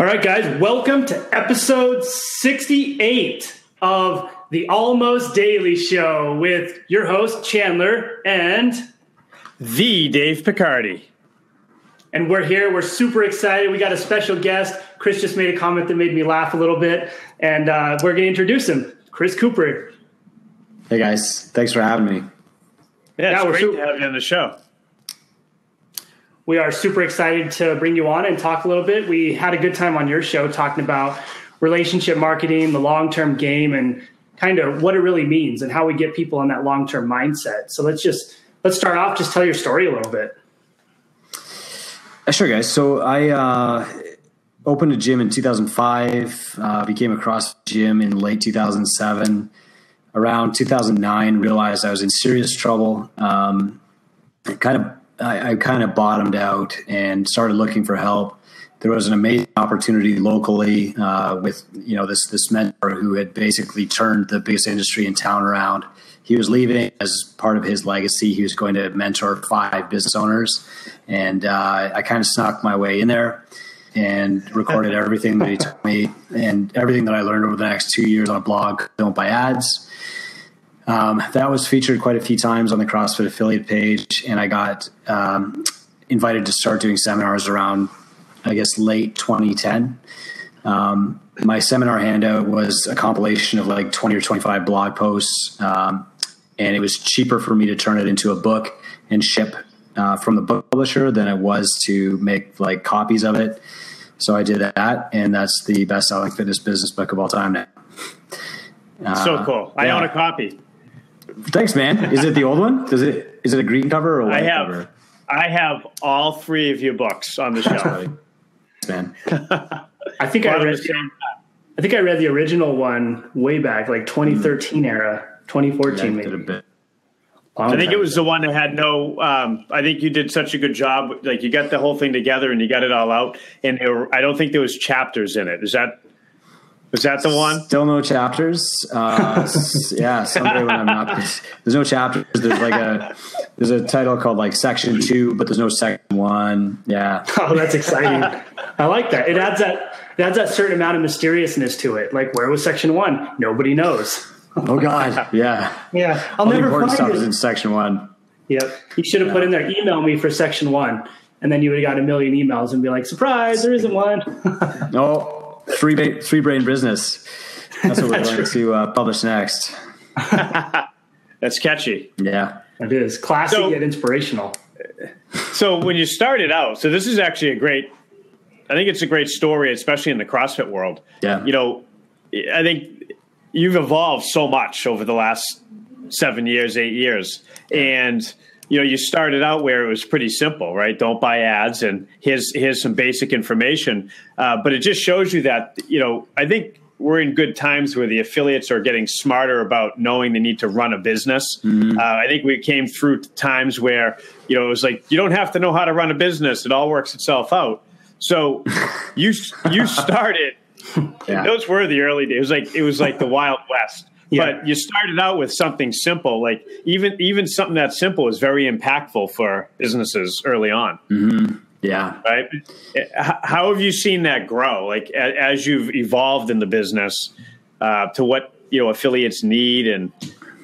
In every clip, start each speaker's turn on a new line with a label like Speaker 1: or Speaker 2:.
Speaker 1: All right, guys, welcome to episode 68 of the Almost Daily Show with your host, Chandler, and
Speaker 2: the Dave Picardi.
Speaker 1: And we're here. We're super excited. We got a special guest. Chris just made a comment that made me laugh a little bit, and uh, we're going to introduce him. Chris Cooper.
Speaker 3: Hey, guys. Thanks for having me.
Speaker 2: Yeah, it's yeah, great to have you on the show
Speaker 1: we are super excited to bring you on and talk a little bit. We had a good time on your show talking about relationship marketing, the long term game, and kind of what it really means and how we get people in that long term mindset. So let's just let's start off. Just tell your story a little bit.
Speaker 3: Sure, guys. So I uh, opened a gym in 2005. Uh, became a CrossFit gym in late 2007. Around 2009, realized I was in serious trouble. Um, kind of I, I kind of bottomed out and started looking for help. There was an amazing opportunity locally uh, with you know this this mentor who had basically turned the biggest industry in town around. He was leaving as part of his legacy. He was going to mentor five business owners, and uh, I kind of snuck my way in there and recorded everything that he told me and everything that I learned over the next two years on a blog. Don't buy ads um, that was featured quite a few times on the CrossFit affiliate page, and I got um, invited to start doing seminars around, I guess, late 2010. Um, my seminar handout was a compilation of like 20 or 25 blog posts, um, and it was cheaper for me to turn it into a book and ship uh, from the book publisher than it was to make like copies of it. So I did that, and that's the best selling fitness business book of all time now.
Speaker 2: Uh, so cool. I yeah. own a copy.
Speaker 3: Thanks, man. Is it the old one? Does it is it a green cover or white
Speaker 2: I have,
Speaker 3: cover?
Speaker 2: I have all three of your books on the shelf.
Speaker 3: man.
Speaker 1: I think I read I think I read the original one way back, like 2013 mm. era, 2014 yeah, maybe.
Speaker 2: I think it was the one that had no. Um, I think you did such a good job. Like you got the whole thing together and you got it all out. And were, I don't think there was chapters in it. Is that was that the one?
Speaker 3: Still no chapters. Uh, yeah, someday when I'm not, there's no chapters. There's like a there's a title called like section two, but there's no section one. Yeah.
Speaker 1: Oh, that's exciting. I like that. It adds that it adds that certain amount of mysteriousness to it. Like where was section one? Nobody knows.
Speaker 3: oh God. Yeah.
Speaker 1: Yeah.
Speaker 3: I'll All never the important stuff it. is in section one.
Speaker 1: Yep. You should have yeah. put in there. Email me for section one, and then you would have got a million emails and be like, "Surprise! There isn't one."
Speaker 3: no three ba- three brain business. That's what we're going to uh, publish next.
Speaker 2: That's catchy.
Speaker 3: Yeah,
Speaker 1: it is classic so, yet inspirational.
Speaker 2: So when you started out, so this is actually a great. I think it's a great story, especially in the CrossFit world.
Speaker 3: Yeah,
Speaker 2: you know, I think you've evolved so much over the last seven years, eight years, and you know, you started out where it was pretty simple, right? Don't buy ads, and here's here's some basic information. Uh, but it just shows you that you know, I think we're in good times where the affiliates are getting smarter about knowing they need to run a business. Mm-hmm. Uh, I think we came through times where you know it was like you don't have to know how to run a business; it all works itself out. So you you started. yeah. Those were the early days. It was like it was like the Wild West. Yeah. But you started out with something simple, like even even something that simple is very impactful for businesses early on.
Speaker 3: Mm-hmm. Yeah.
Speaker 2: Right. How have you seen that grow? Like as you've evolved in the business uh, to what you know affiliates need, and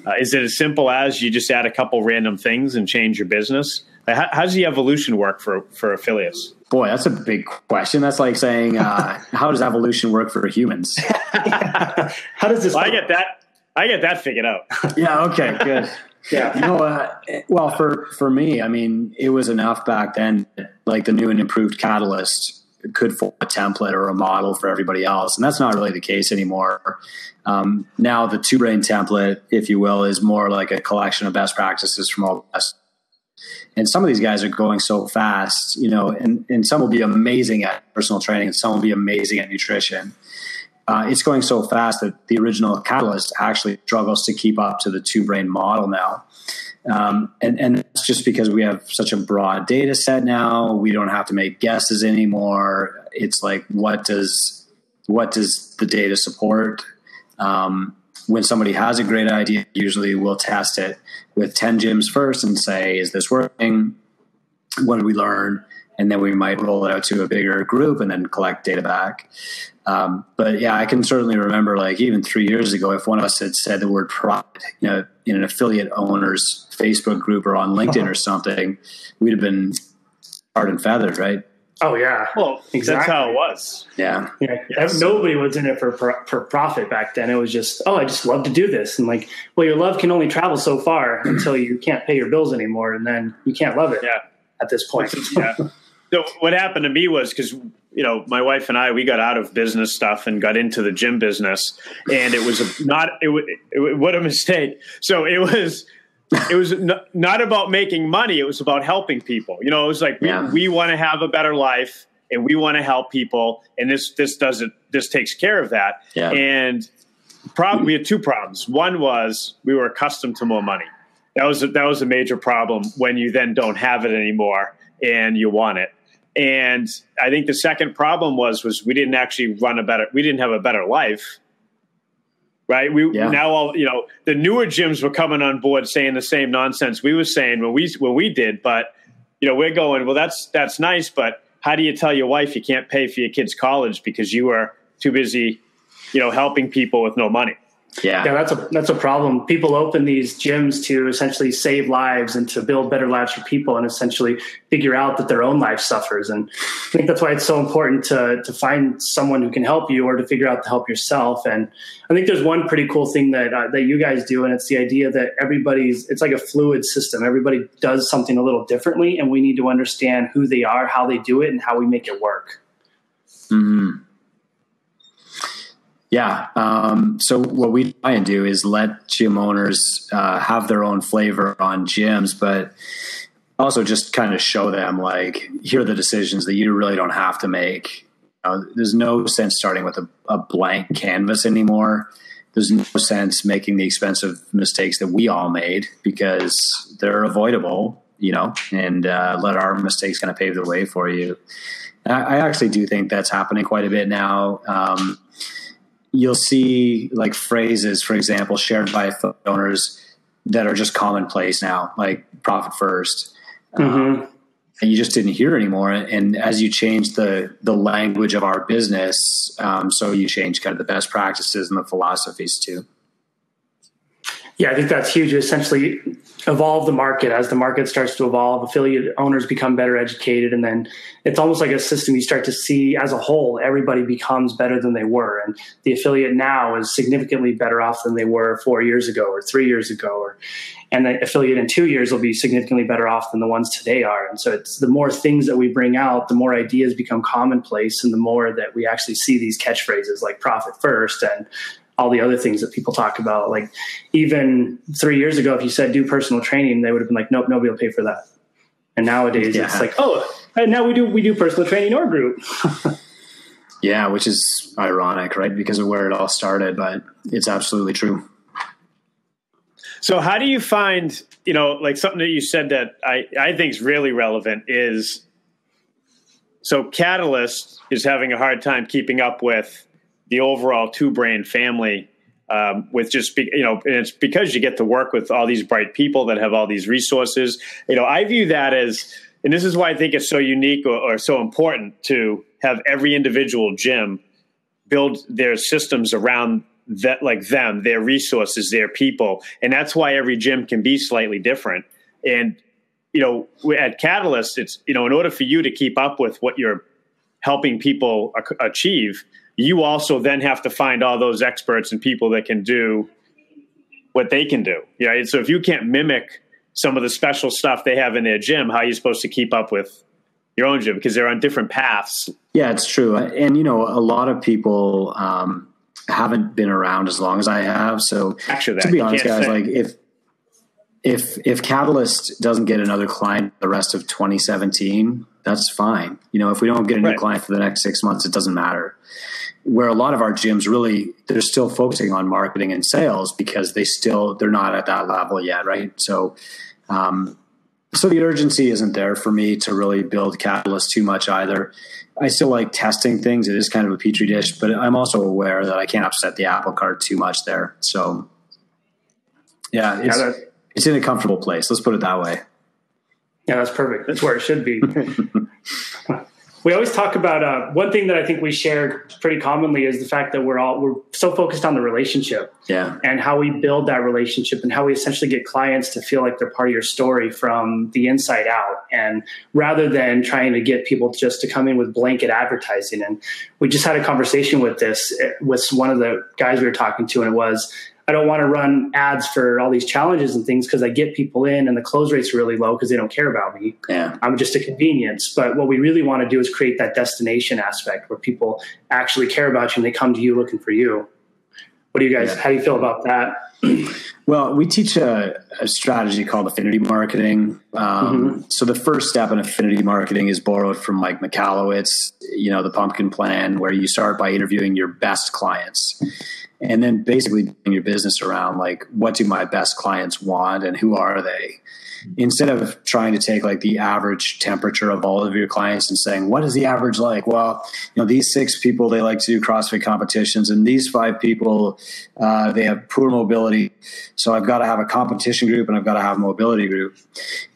Speaker 2: uh, is it as simple as you just add a couple random things and change your business? How, how does the evolution work for for affiliates?
Speaker 3: Boy, that's a big question. That's like saying, uh, how does evolution work for humans?
Speaker 1: how does this?
Speaker 2: Well, I get that. I get that figured out.
Speaker 3: yeah. Okay. Good. yeah. You know, uh, well, for for me, I mean, it was enough back then. Like the new and improved Catalyst could form a template or a model for everybody else, and that's not really the case anymore. Um, now, the two brain template, if you will, is more like a collection of best practices from all the best. And some of these guys are going so fast, you know, and, and some will be amazing at personal training, and some will be amazing at nutrition uh, it's going so fast that the original Catalyst actually struggles to keep up to the two brain model now. Um, and, and that's just because we have such a broad data set now. We don't have to make guesses anymore. It's like, what does, what does the data support? Um, when somebody has a great idea, usually we'll test it with 10 gyms first and say, is this working? What did we learn? And then we might roll it out to a bigger group and then collect data back. Um, but yeah, I can certainly remember like even three years ago, if one of us had said the word profit, you know, in an affiliate owner's Facebook group or on LinkedIn uh-huh. or something, we'd have been hard and feathered, right?
Speaker 1: Oh yeah,
Speaker 2: well, exactly. that's how it was.
Speaker 3: Yeah,
Speaker 1: yeah. yeah nobody was in it for for profit back then. It was just, oh, I just love to do this, and like, well, your love can only travel so far until you can't pay your bills anymore, and then you can't love it.
Speaker 2: Yeah.
Speaker 1: at this point.
Speaker 2: yeah. So what happened to me was because you know my wife and I we got out of business stuff and got into the gym business, and it was a, not it, it, what a mistake. So it was it was not about making money. It was about helping people. You know, it was like we, yeah. we want to have a better life and we want to help people. And this, this doesn't, this takes care of that.
Speaker 3: Yeah.
Speaker 2: And problem, we had two problems. One was we were accustomed to more money. That was, a, that was a major problem when you then don't have it anymore and you want it. And I think the second problem was, was we didn't actually run a better, we didn't have a better life right? We yeah. now all you know the newer gyms were coming on board saying the same nonsense we were saying when we when we did, but you know we're going well. That's that's nice, but how do you tell your wife you can't pay for your kids' college because you were too busy, you know, helping people with no money?
Speaker 1: Yeah. yeah, that's a that's a problem. People open these gyms to essentially save lives and to build better lives for people, and essentially figure out that their own life suffers. And I think that's why it's so important to to find someone who can help you, or to figure out to help yourself. And I think there's one pretty cool thing that uh, that you guys do, and it's the idea that everybody's it's like a fluid system. Everybody does something a little differently, and we need to understand who they are, how they do it, and how we make it work.
Speaker 3: Hmm. Yeah. Um, so what we try and do is let gym owners uh, have their own flavor on gyms, but also just kind of show them like here are the decisions that you really don't have to make. You know, there's no sense starting with a, a blank canvas anymore. There's no sense making the expensive mistakes that we all made because they're avoidable, you know, and uh, let our mistakes kind of pave the way for you. I, I actually do think that's happening quite a bit now. Um, you'll see like phrases, for example, shared by owners that are just commonplace now, like profit 1st mm-hmm. um, and you just didn't hear anymore. And as you change the the language of our business, um, so you change kind of the best practices and the philosophies too.
Speaker 1: Yeah, I think that's huge. Essentially, evolve the market as the market starts to evolve. Affiliate owners become better educated, and then it's almost like a system. You start to see as a whole, everybody becomes better than they were, and the affiliate now is significantly better off than they were four years ago or three years ago, or and the affiliate in two years will be significantly better off than the ones today are. And so it's the more things that we bring out, the more ideas become commonplace, and the more that we actually see these catchphrases like "profit first and all the other things that people talk about. Like even three years ago, if you said do personal training, they would have been like, nope, nobody will pay for that. And nowadays yeah. it's like, oh, and now we do we do personal training or group.
Speaker 3: yeah, which is ironic, right? Because of where it all started, but it's absolutely true.
Speaker 2: So how do you find, you know, like something that you said that I, I think is really relevant is so Catalyst is having a hard time keeping up with the overall two brain family um, with just you know and it's because you get to work with all these bright people that have all these resources. You know i view that as and this is why i think it's so unique or, or so important to have every individual gym build their systems around that like them their resources their people. And that's why every gym can be slightly different. And you know at catalyst it's you know in order for you to keep up with what you're helping people achieve you also then have to find all those experts and people that can do what they can do. Yeah. So if you can't mimic some of the special stuff they have in their gym, how are you supposed to keep up with your own gym? Because they're on different paths.
Speaker 3: Yeah, it's true. And, you know, a lot of people um, haven't been around as long as I have. So
Speaker 2: Actually,
Speaker 3: to be honest, guys, say. like if, if, if Catalyst doesn't get another client the rest of 2017, that's fine. You know, if we don't get a new right. client for the next six months, it doesn't matter where a lot of our gyms really they're still focusing on marketing and sales because they still they're not at that level yet right? So um, so the urgency isn't there for me to really build catalyst too much either. I still like testing things. It is kind of a petri dish but i'm also aware that i can't upset the apple cart too much there. So yeah it's, yeah, it's in a comfortable place. Let's put it that way.
Speaker 1: Yeah, that's perfect. That's where it should be. we always talk about uh, one thing that I think we share pretty commonly is the fact that we're all we're so focused on the relationship,
Speaker 3: yeah,
Speaker 1: and how we build that relationship, and how we essentially get clients to feel like they're part of your story from the inside out, and rather than trying to get people just to come in with blanket advertising. And we just had a conversation with this eh, with one of the guys we were talking to, and it was I don't want to run ads for all these challenges and things because I get people in and the close rate's are really low because they don't care about me.
Speaker 3: Yeah.
Speaker 1: I'm just a convenience. But what we really want to do is create that destination aspect where people actually care about you and they come to you looking for you. What do you guys, yeah. how do you feel about that?
Speaker 3: Well, we teach a, a strategy called affinity marketing. Um, mm-hmm. So the first step in affinity marketing is borrowed from Mike Michalowicz, you know, the pumpkin plan, where you start by interviewing your best clients and then basically your business around like what do my best clients want and who are they? Instead of trying to take like the average temperature of all of your clients and saying what is the average like? Well you know these six people they like to do crossfit competitions and these five people uh, they have poor mobility so i've got to have a competition group and i've got to have a mobility group.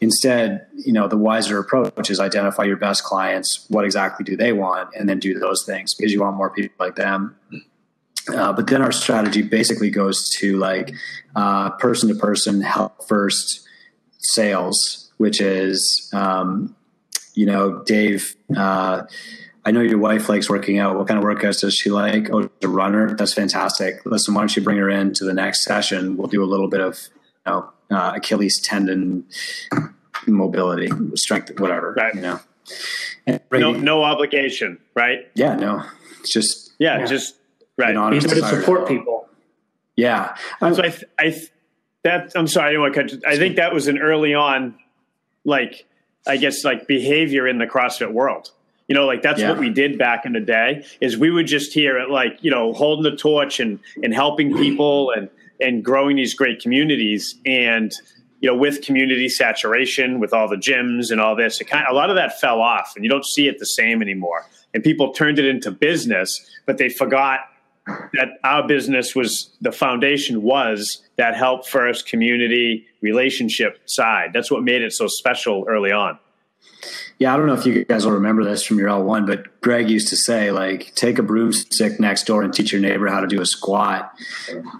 Speaker 3: Instead you know the wiser approach is identify your best clients what exactly do they want and then do those things because you want more people like them uh, but then our strategy basically goes to like person to person help first sales, which is, um, you know, Dave, uh, I know your wife likes working out. What kind of workouts does she like? Oh, a runner. That's fantastic. Listen, why don't you bring her in to the next session? We'll do a little bit of, you know, uh, Achilles tendon mobility, strength, whatever,
Speaker 2: right.
Speaker 3: you know.
Speaker 2: no, no obligation, right?
Speaker 3: Yeah, no. It's just
Speaker 2: yeah, yeah. just right.
Speaker 1: Honest to support people.
Speaker 3: Yeah.
Speaker 2: Um, so I, th- I th- that I'm sorry, I don't want to cut. You. I think that was an early on, like I guess like behavior in the CrossFit world. You know, like that's yeah. what we did back in the day. Is we would just hear it like you know holding the torch and and helping people and and growing these great communities and you know with community saturation with all the gyms and all this it kind of, a lot of that fell off and you don't see it the same anymore and people turned it into business but they forgot that our business was the foundation was that help first community relationship side. That's what made it so special early on.
Speaker 3: Yeah, I don't know if you guys will remember this from your L1, but Greg used to say, like, take a broomstick next door and teach your neighbor how to do a squat.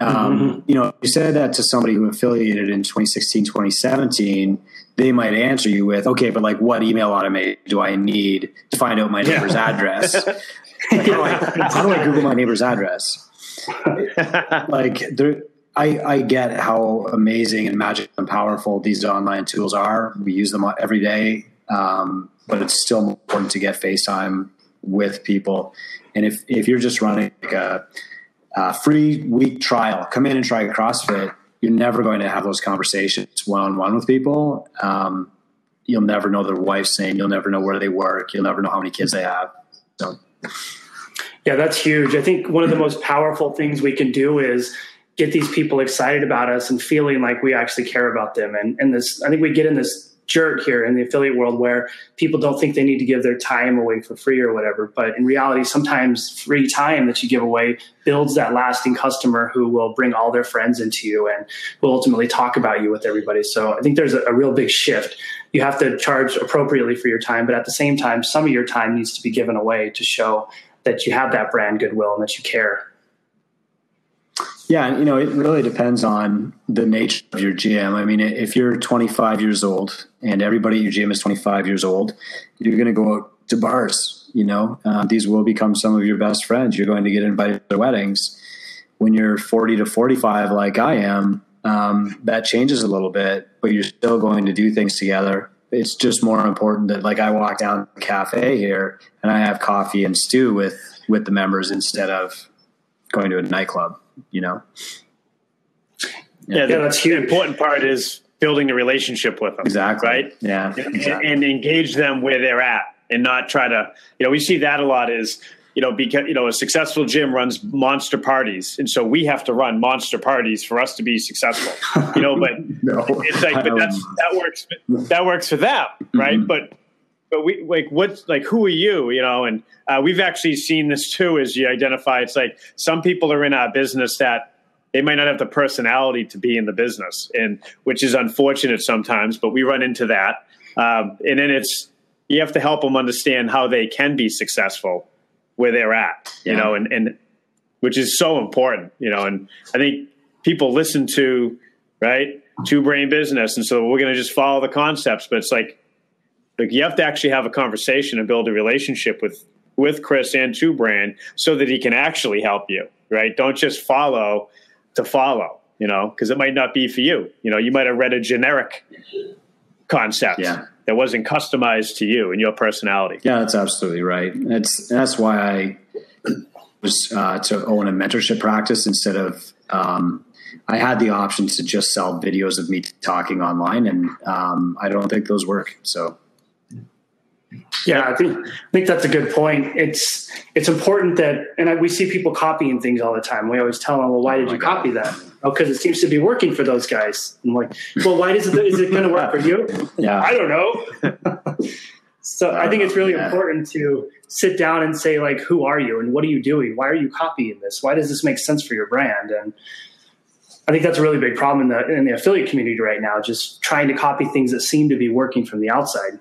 Speaker 3: Um, mm-hmm. You know, you said that to somebody who affiliated in 2016, 2017, they might answer you with, okay, but like, what email automate do I need to find out my neighbor's yeah. address? how, do I, how do I Google my neighbor's address? like there, I, I get how amazing and magical and powerful these online tools are. We use them every day, um, but it's still important to get FaceTime with people. And if if you're just running like a, a free week trial, come in and try CrossFit. You're never going to have those conversations one on one with people. Um, you'll never know their wife's name. You'll never know where they work. You'll never know how many kids they have. So
Speaker 1: yeah, that's huge. I think one of the most powerful things we can do is get these people excited about us and feeling like we actually care about them. And, and this, I think we get in this jerk here in the affiliate world where people don't think they need to give their time away for free or whatever. But in reality, sometimes free time that you give away builds that lasting customer who will bring all their friends into you and will ultimately talk about you with everybody. So I think there's a, a real big shift. You have to charge appropriately for your time, but at the same time, some of your time needs to be given away to show that you have that brand goodwill and that you care.
Speaker 3: Yeah, you know, it really depends on the nature of your gym. I mean, if you're 25 years old and everybody at your gym is 25 years old, you're going to go out to bars. You know, uh, these will become some of your best friends. You're going to get invited to weddings. When you're 40 to 45, like I am, um, that changes a little bit, but you're still going to do things together it's just more important that like I walk down the cafe here and I have coffee and stew with with the members instead of going to a nightclub, you know.
Speaker 2: Yeah, yeah, the, that's huge. The important part is building a relationship with them.
Speaker 3: Exactly.
Speaker 2: Right?
Speaker 3: Yeah.
Speaker 2: And,
Speaker 3: exactly.
Speaker 2: and engage them where they're at and not try to, you know, we see that a lot is you know, because you know, a successful gym runs monster parties, and so we have to run monster parties for us to be successful. You know, but no, it's like, but that's that works. That works for them, right? Mm-hmm. But but we like what's like who are you? You know, and uh, we've actually seen this too. As you identify, it's like some people are in our business that they might not have the personality to be in the business, and which is unfortunate sometimes. But we run into that Um, and then it's you have to help them understand how they can be successful where they're at, you know, and, and which is so important, you know, and I think people listen to, right, two brain business. And so we're going to just follow the concepts, but it's like, like you have to actually have a conversation and build a relationship with, with Chris and two brain so that he can actually help you, right? Don't just follow to follow, you know, because it might not be for you. You know, you might have read a generic concept
Speaker 3: Yeah.
Speaker 2: that wasn't customized to you and your personality.
Speaker 3: Yeah, that's absolutely right. That's that's why I was uh, to own a mentorship practice instead of. Um, I had the option to just sell videos of me talking online, and um, I don't think those work. So
Speaker 1: Yeah, I think I think that's a good point. It's it's important that, and I, we see people copying things all the time. We always tell them, "Well, why did
Speaker 3: my
Speaker 1: you
Speaker 3: God.
Speaker 1: copy that?" Oh, because it seems to be working for those guys. I'm like, "Well, why is it is it going to work for you?"
Speaker 3: yeah,
Speaker 1: I don't know. so I think it's really
Speaker 3: Yeah.
Speaker 1: important to sit down and say, like, who are you and what are you doing? Why are you copying this? Why does this make sense for your brand? And I think that's a really big problem in the in the affiliate community right now. Just trying to copy things that seem to be working from the outside.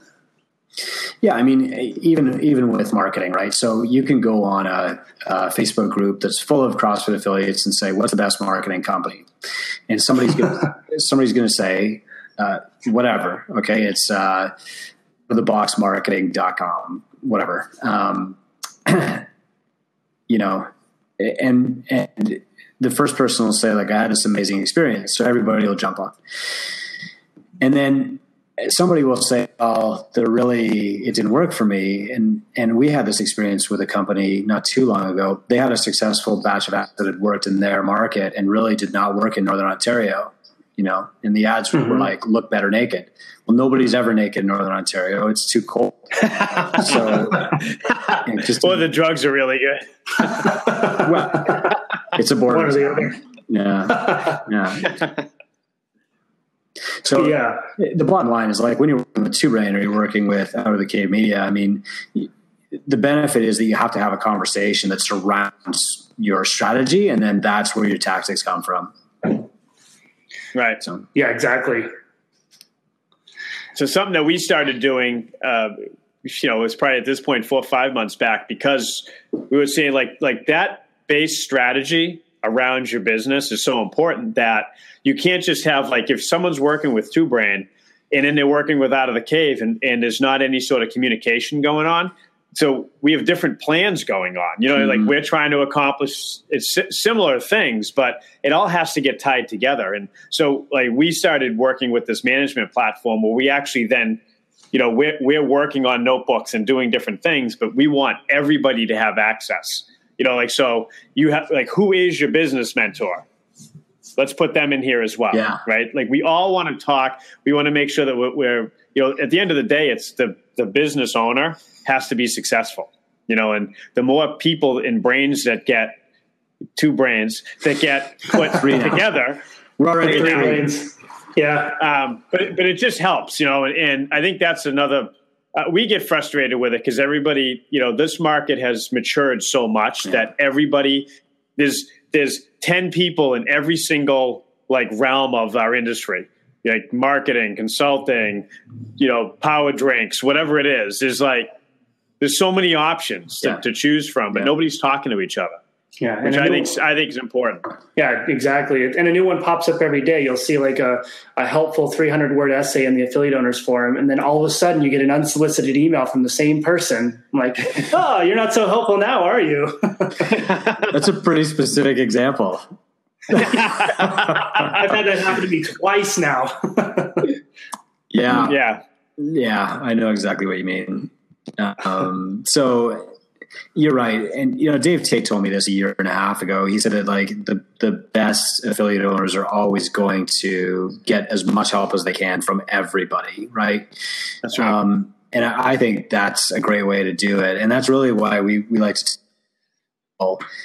Speaker 3: Yeah, I mean, even even with marketing, right? So you can go on a, a Facebook group that's full of CrossFit affiliates and say, "What's the best marketing company?" And somebody's gonna, somebody's going to say, uh, "Whatever." Okay, it's uh, theboxmarketing.com, whatever. Um, you know, and and the first person will say, "Like, I had this amazing experience," so everybody will jump on, and then somebody will say, "Oh, they're really it didn't work for me." And and we had this experience with a company not too long ago. They had a successful batch of ads that had worked in their market and really did not work in Northern Ontario. You know, and the ads were mm-hmm. like, "Look better naked." Well, nobody's ever naked in Northern Ontario. It's too cold. so just
Speaker 2: Or the drugs are really good.
Speaker 3: well, it's a border.
Speaker 1: One or the
Speaker 3: town.
Speaker 1: other.
Speaker 3: Yeah, yeah. So
Speaker 1: Yeah.
Speaker 3: the bottom line is like when you're working with two brain or you're working with out of the cave media. I mean, the benefit is that you have to have a conversation that surrounds your strategy, and then that's where your tactics come from.
Speaker 2: Right.
Speaker 3: So
Speaker 1: Yeah, exactly.
Speaker 2: So something that we started doing, uh, you know, was probably at this point four or five months back because we were seeing like like that base strategy around your business is so important that you can't just have like if someone's working with two brain and then they're working with out of the cave and, and there's not any sort of communication going on. So we have different plans going on. You know, like mm-hmm. we're trying to accomplish it's similar things, but it all has to get tied together. And so, like, we started working with this management platform where we actually then, you know, we're we're working on notebooks and doing different things, but we want everybody to have access. You know, like so you have like who is your business mentor? Let's put them in here as well,
Speaker 3: Yeah.
Speaker 2: right? Like we all want to talk. We want to make sure that we're, we're, you know, at the end of the day, it's the the business owner has to be successful, you know, and the more people in brains that get two brains that get put together,
Speaker 3: already
Speaker 2: Three
Speaker 1: lanes. Yeah.
Speaker 2: um, but but it just helps, you know, and, and I think that's another. Uh, we get frustrated with it because everybody, you know, this market has matured so much that everybody there's there's ten people in every single like realm of our industry, like marketing, consulting, you know, power drinks, whatever it is. There's like there's so many options to, to choose from, but
Speaker 3: Yeah.
Speaker 2: nobody's talking to each other,
Speaker 1: Yeah.
Speaker 2: which
Speaker 1: a
Speaker 2: I
Speaker 1: new-
Speaker 2: think I think is important.
Speaker 1: Yeah, exactly. And a new one pops up every day. You'll see like a, a helpful 300 word essay in the affiliate owners forum. And then all of a sudden you get an unsolicited email from the same person. I'm like, oh, you're not so helpful now, are you?
Speaker 3: That's a pretty specific example.
Speaker 1: I've had that happen to me twice now.
Speaker 3: Yeah,
Speaker 2: Yeah,
Speaker 3: Yeah, I know exactly what you mean. Um, so you're right, and you know, Dave Tate told me this a year and a half ago. He said that like the the best affiliate owners are always going to get as much help as they can from everybody, right?
Speaker 2: that's right.
Speaker 3: Um, and I I think that's a great way to do it, and that's really why we we like to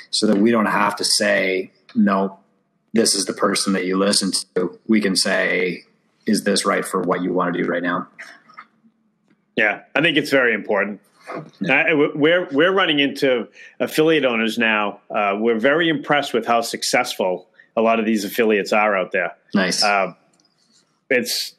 Speaker 3: so that we don't have to say no. This is the person that you listen to. We can say, "Is this right for what you want to do right now?"
Speaker 2: Yeah, I think it's very important. I- we're we're running into affiliate owners now. Uh, we're very impressed with how successful a lot of these affiliates are out there.
Speaker 3: Nice.
Speaker 2: Uh, it's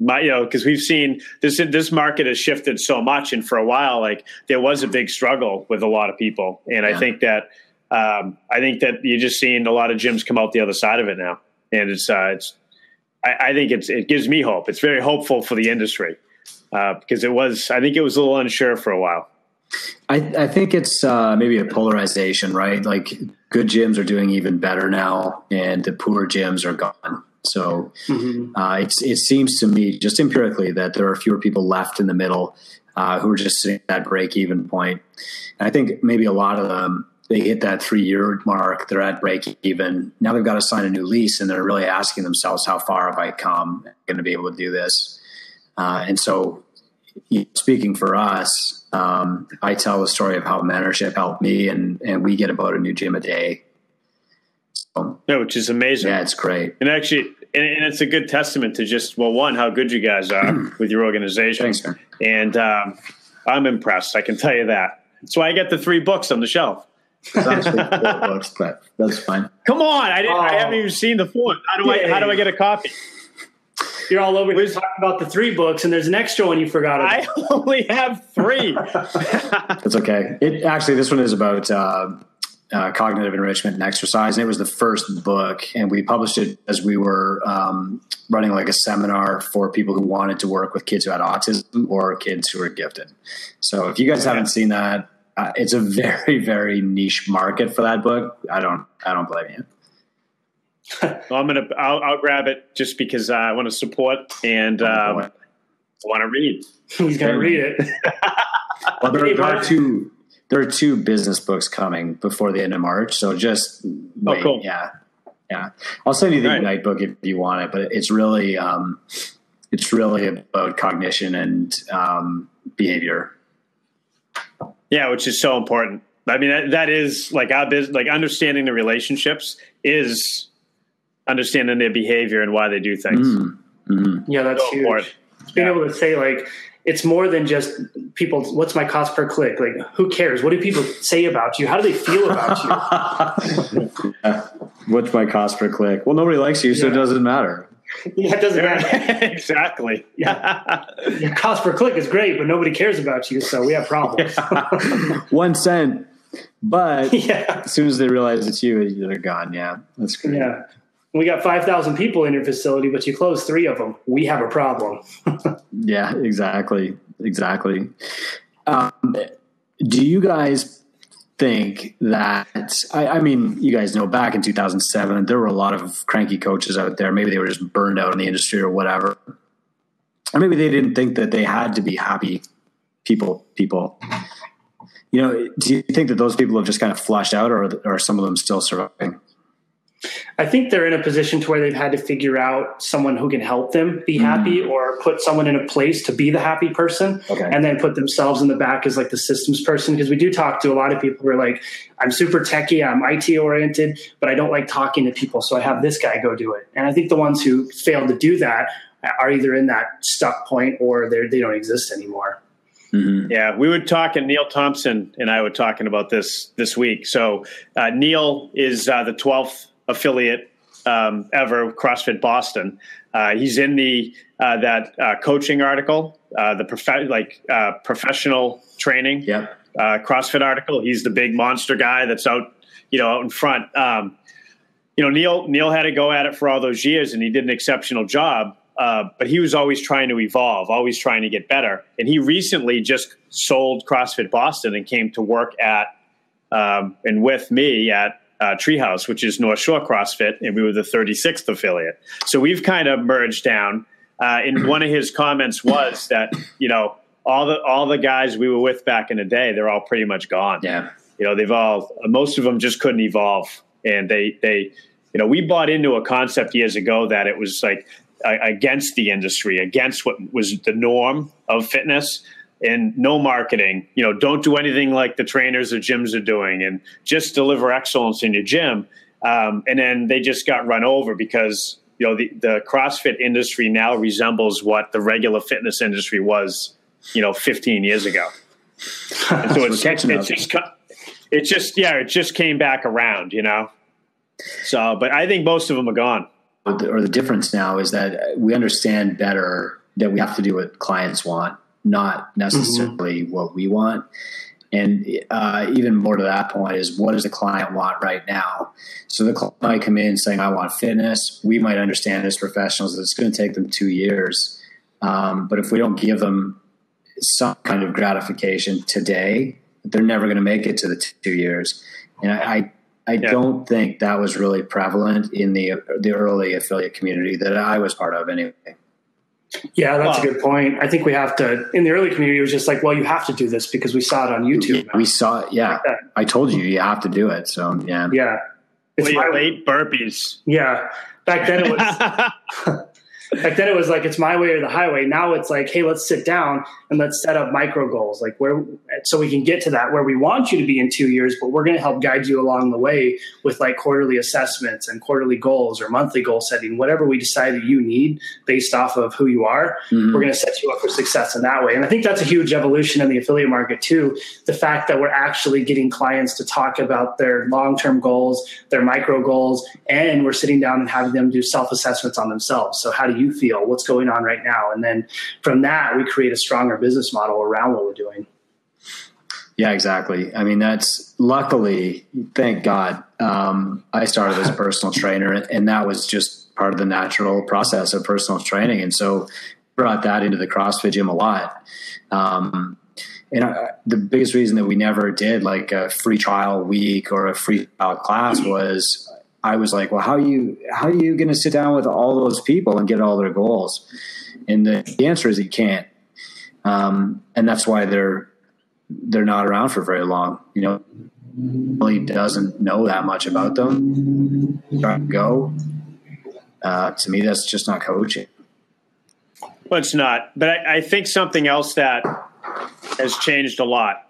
Speaker 2: my, you know, because we've seen this this market has shifted so much, and for a while, like there was a big struggle with a lot of people, and yeah. I think that um, I think that you're just seeing a lot of gyms come out the other side of it now, and it's uh, it's I, I, think it's it gives me hope. It's very hopeful for the industry uh, because it was I think it was a little unsure for a while.
Speaker 3: I, I think it's uh, maybe a polarization, right? Like good gyms are doing even better now, and the poor gyms are gone. So mm-hmm. uh, it seems to me, just empirically, that there are fewer people left in the middle uh, who are just sitting at that break even point. And I think maybe a lot of them they hit that three year mark, they're at break even. Now they've got to sign a new lease, and they're really asking themselves, "How far have I come? going to be able to do this?" Uh, and so, speaking for us, um, I tell the story of how mentorship helped me, and and we get about a new gym a day.
Speaker 2: So, yeah, which is amazing.
Speaker 3: Yeah, it's great.
Speaker 2: And actually, and, and, it's a good testament to just well, one, how good you guys are with your organization.
Speaker 3: Thanks, man.
Speaker 2: And um, I'm impressed. I can tell you that. That's why I get the three books on the shelf.
Speaker 3: books, but that's fine.
Speaker 2: Come on, I didn't. Oh. I haven't even seen the fourth. How do I? How do I get a copy?
Speaker 1: You're all over here talking about the three books, and there's an extra one you forgot.
Speaker 2: About. I only have three.
Speaker 3: That's okay. It actually, this one is about uh, uh, cognitive enrichment and exercise. And it was the first book, and we published it as we were um, running like a seminar for people who wanted to work with kids who had autism or kids who were gifted. So if you guys haven't seen that, uh, it's a very very niche market for that book. I don't I don't blame you.
Speaker 2: Well, I'm gonna I'll, I'll, grab it just because I want to support and um, I want to read.
Speaker 1: He's gonna read it.
Speaker 3: well, there, there are two there are two business books coming before the end of March, so just oh, wait. Oh, cool. Yeah, yeah. I'll send you the right. Ignite book if you want it, but it's really um, it's really about cognition and um, behavior.
Speaker 2: Yeah, which is so important. I mean, that, that is like our business, like understanding the relationships is understanding their behavior and why they do things.
Speaker 1: Mm-hmm. mm-hmm. Yeah, that's so huge. Important. Being yeah. able to say like, it's more than just people. What's my cost per click? Like, who cares? What do people say about you? How do they feel about
Speaker 3: you? What's my cost per click? Well, nobody likes you, so yeah. it doesn't matter.
Speaker 1: Yeah, it doesn't matter.
Speaker 2: exactly.
Speaker 1: Yeah. Your cost per click is great, but nobody cares about you, so we have problems.
Speaker 3: One cent. But yeah. as soon as they realize it's you, they're gone. Yeah, that's great.
Speaker 1: Yeah we got 5,000 people in your facility, but you close three of them. We have a problem.
Speaker 3: yeah, exactly. Exactly. Um, do you guys think that, I, I, mean, you guys know back in 2007, there were a lot of cranky coaches out there. Maybe they were just burned out in the industry or whatever. Or maybe they didn't think that they had to be happy people, people. You know, do you think that those people have just kind of flushed out or, or are some of them still surviving?
Speaker 1: I think they're in a position to where they've had to figure out someone who can help them be happy mm. or put someone in a place to be the happy person okay. and then put themselves in the back as like the systems person. Because we do talk to a lot of people who are like, I'm super techie, I'm IT oriented, but I don't like talking to people. So I have this guy go do it. And I think the ones who fail to do that are either in that stuck point or they they don't exist anymore.
Speaker 2: Mm-hmm. Yeah, we would talk, and Neil Thompson and I were talking about this this week. So uh, Neil is uh, the twelfth affiliate um, ever, CrossFit Boston. Uh, he's in the uh, that uh, coaching article, uh, the prof- like uh, professional training
Speaker 3: yep.
Speaker 2: Uh, CrossFit article. He's the big monster guy that's out, you know, out in front. Um, you know, Neil Neil had to go at it for all those years, and he did an exceptional job. but he was always trying to evolve, always trying to get better. And he recently just sold CrossFit Boston and came to work at um, and with me at uh, Treehouse, which is North Shore CrossFit, and we were the 36th affiliate. So we've kind of merged down. Uh, and one of his comments was that you know all the all the guys we were with back in the day, they're all pretty much gone.
Speaker 3: Yeah,
Speaker 2: you know they've all most of them just couldn't evolve, and they they you know we bought into a concept years ago that it was like against the industry, against what was the norm of fitness and no marketing. You know, don't do anything like the trainers or gyms are doing, and just deliver excellence in your gym. Um, and then they just got run over because you know the, the CrossFit industry now resembles what the regular fitness industry was, you know, 15 years ago. And so it's, it's, it's just it just yeah, it just came back around, you know. So, but I think most of them are gone.
Speaker 3: Or the, or the difference now is that we understand better that we have to do what clients want, not necessarily mm-hmm. what we want. And uh, even more to that point is what does the client want right now? So the client might come in saying, I want fitness. We might understand as professionals that it's going to take them two years. Um, but if we don't give them some kind of gratification today, they're never going to make it to the two years. And I, I, I yeah. don't think that was really prevalent in the the early affiliate community that I was part of anyway.
Speaker 1: Yeah, that's well, a good point. I think we have to. In the early community, it was just like, well, you have to do this because we saw it on YouTube.
Speaker 3: Yeah, we saw it. Yeah, like I told you you have to do it. So yeah,
Speaker 1: yeah.
Speaker 2: It's well, late burpees.
Speaker 1: Yeah, back then it was. Back then it was like it's my way or the highway. Now it's like, hey, let's sit down and let's set up micro goals, like where so we can get to that where we want you to be in two years, but we're going to help guide you along the way with like quarterly assessments and quarterly goals or monthly goal setting, whatever we decide that you need based off of who you are. Mm-hmm. We're going to set you up for success in that way. And I think that's a huge evolution in the affiliate market too. The fact that we're actually getting clients to talk about their long term goals, their micro goals, and we're sitting down and having them do self assessments on themselves. So how do you feel? What's going on right now? And then from that, we create a stronger business model around what we're doing.
Speaker 3: Yeah, exactly. I mean, that's luckily, thank God, um, I started as a personal trainer, and that was just part of the natural process of personal training. And so, brought that into the CrossFit gym a lot. Um, and I, the biggest reason that we never did like a free trial week or a free trial class was I was like, well, how are you how are you going to sit down with all those people and get all their goals? And the, the answer is you can't. Um, and that's why they're they're not around for very long. You know, really doesn't know that much about them. Go. Uh, to me, that's just not coaching.
Speaker 2: Well, it's not. But I, I think something else that has changed a lot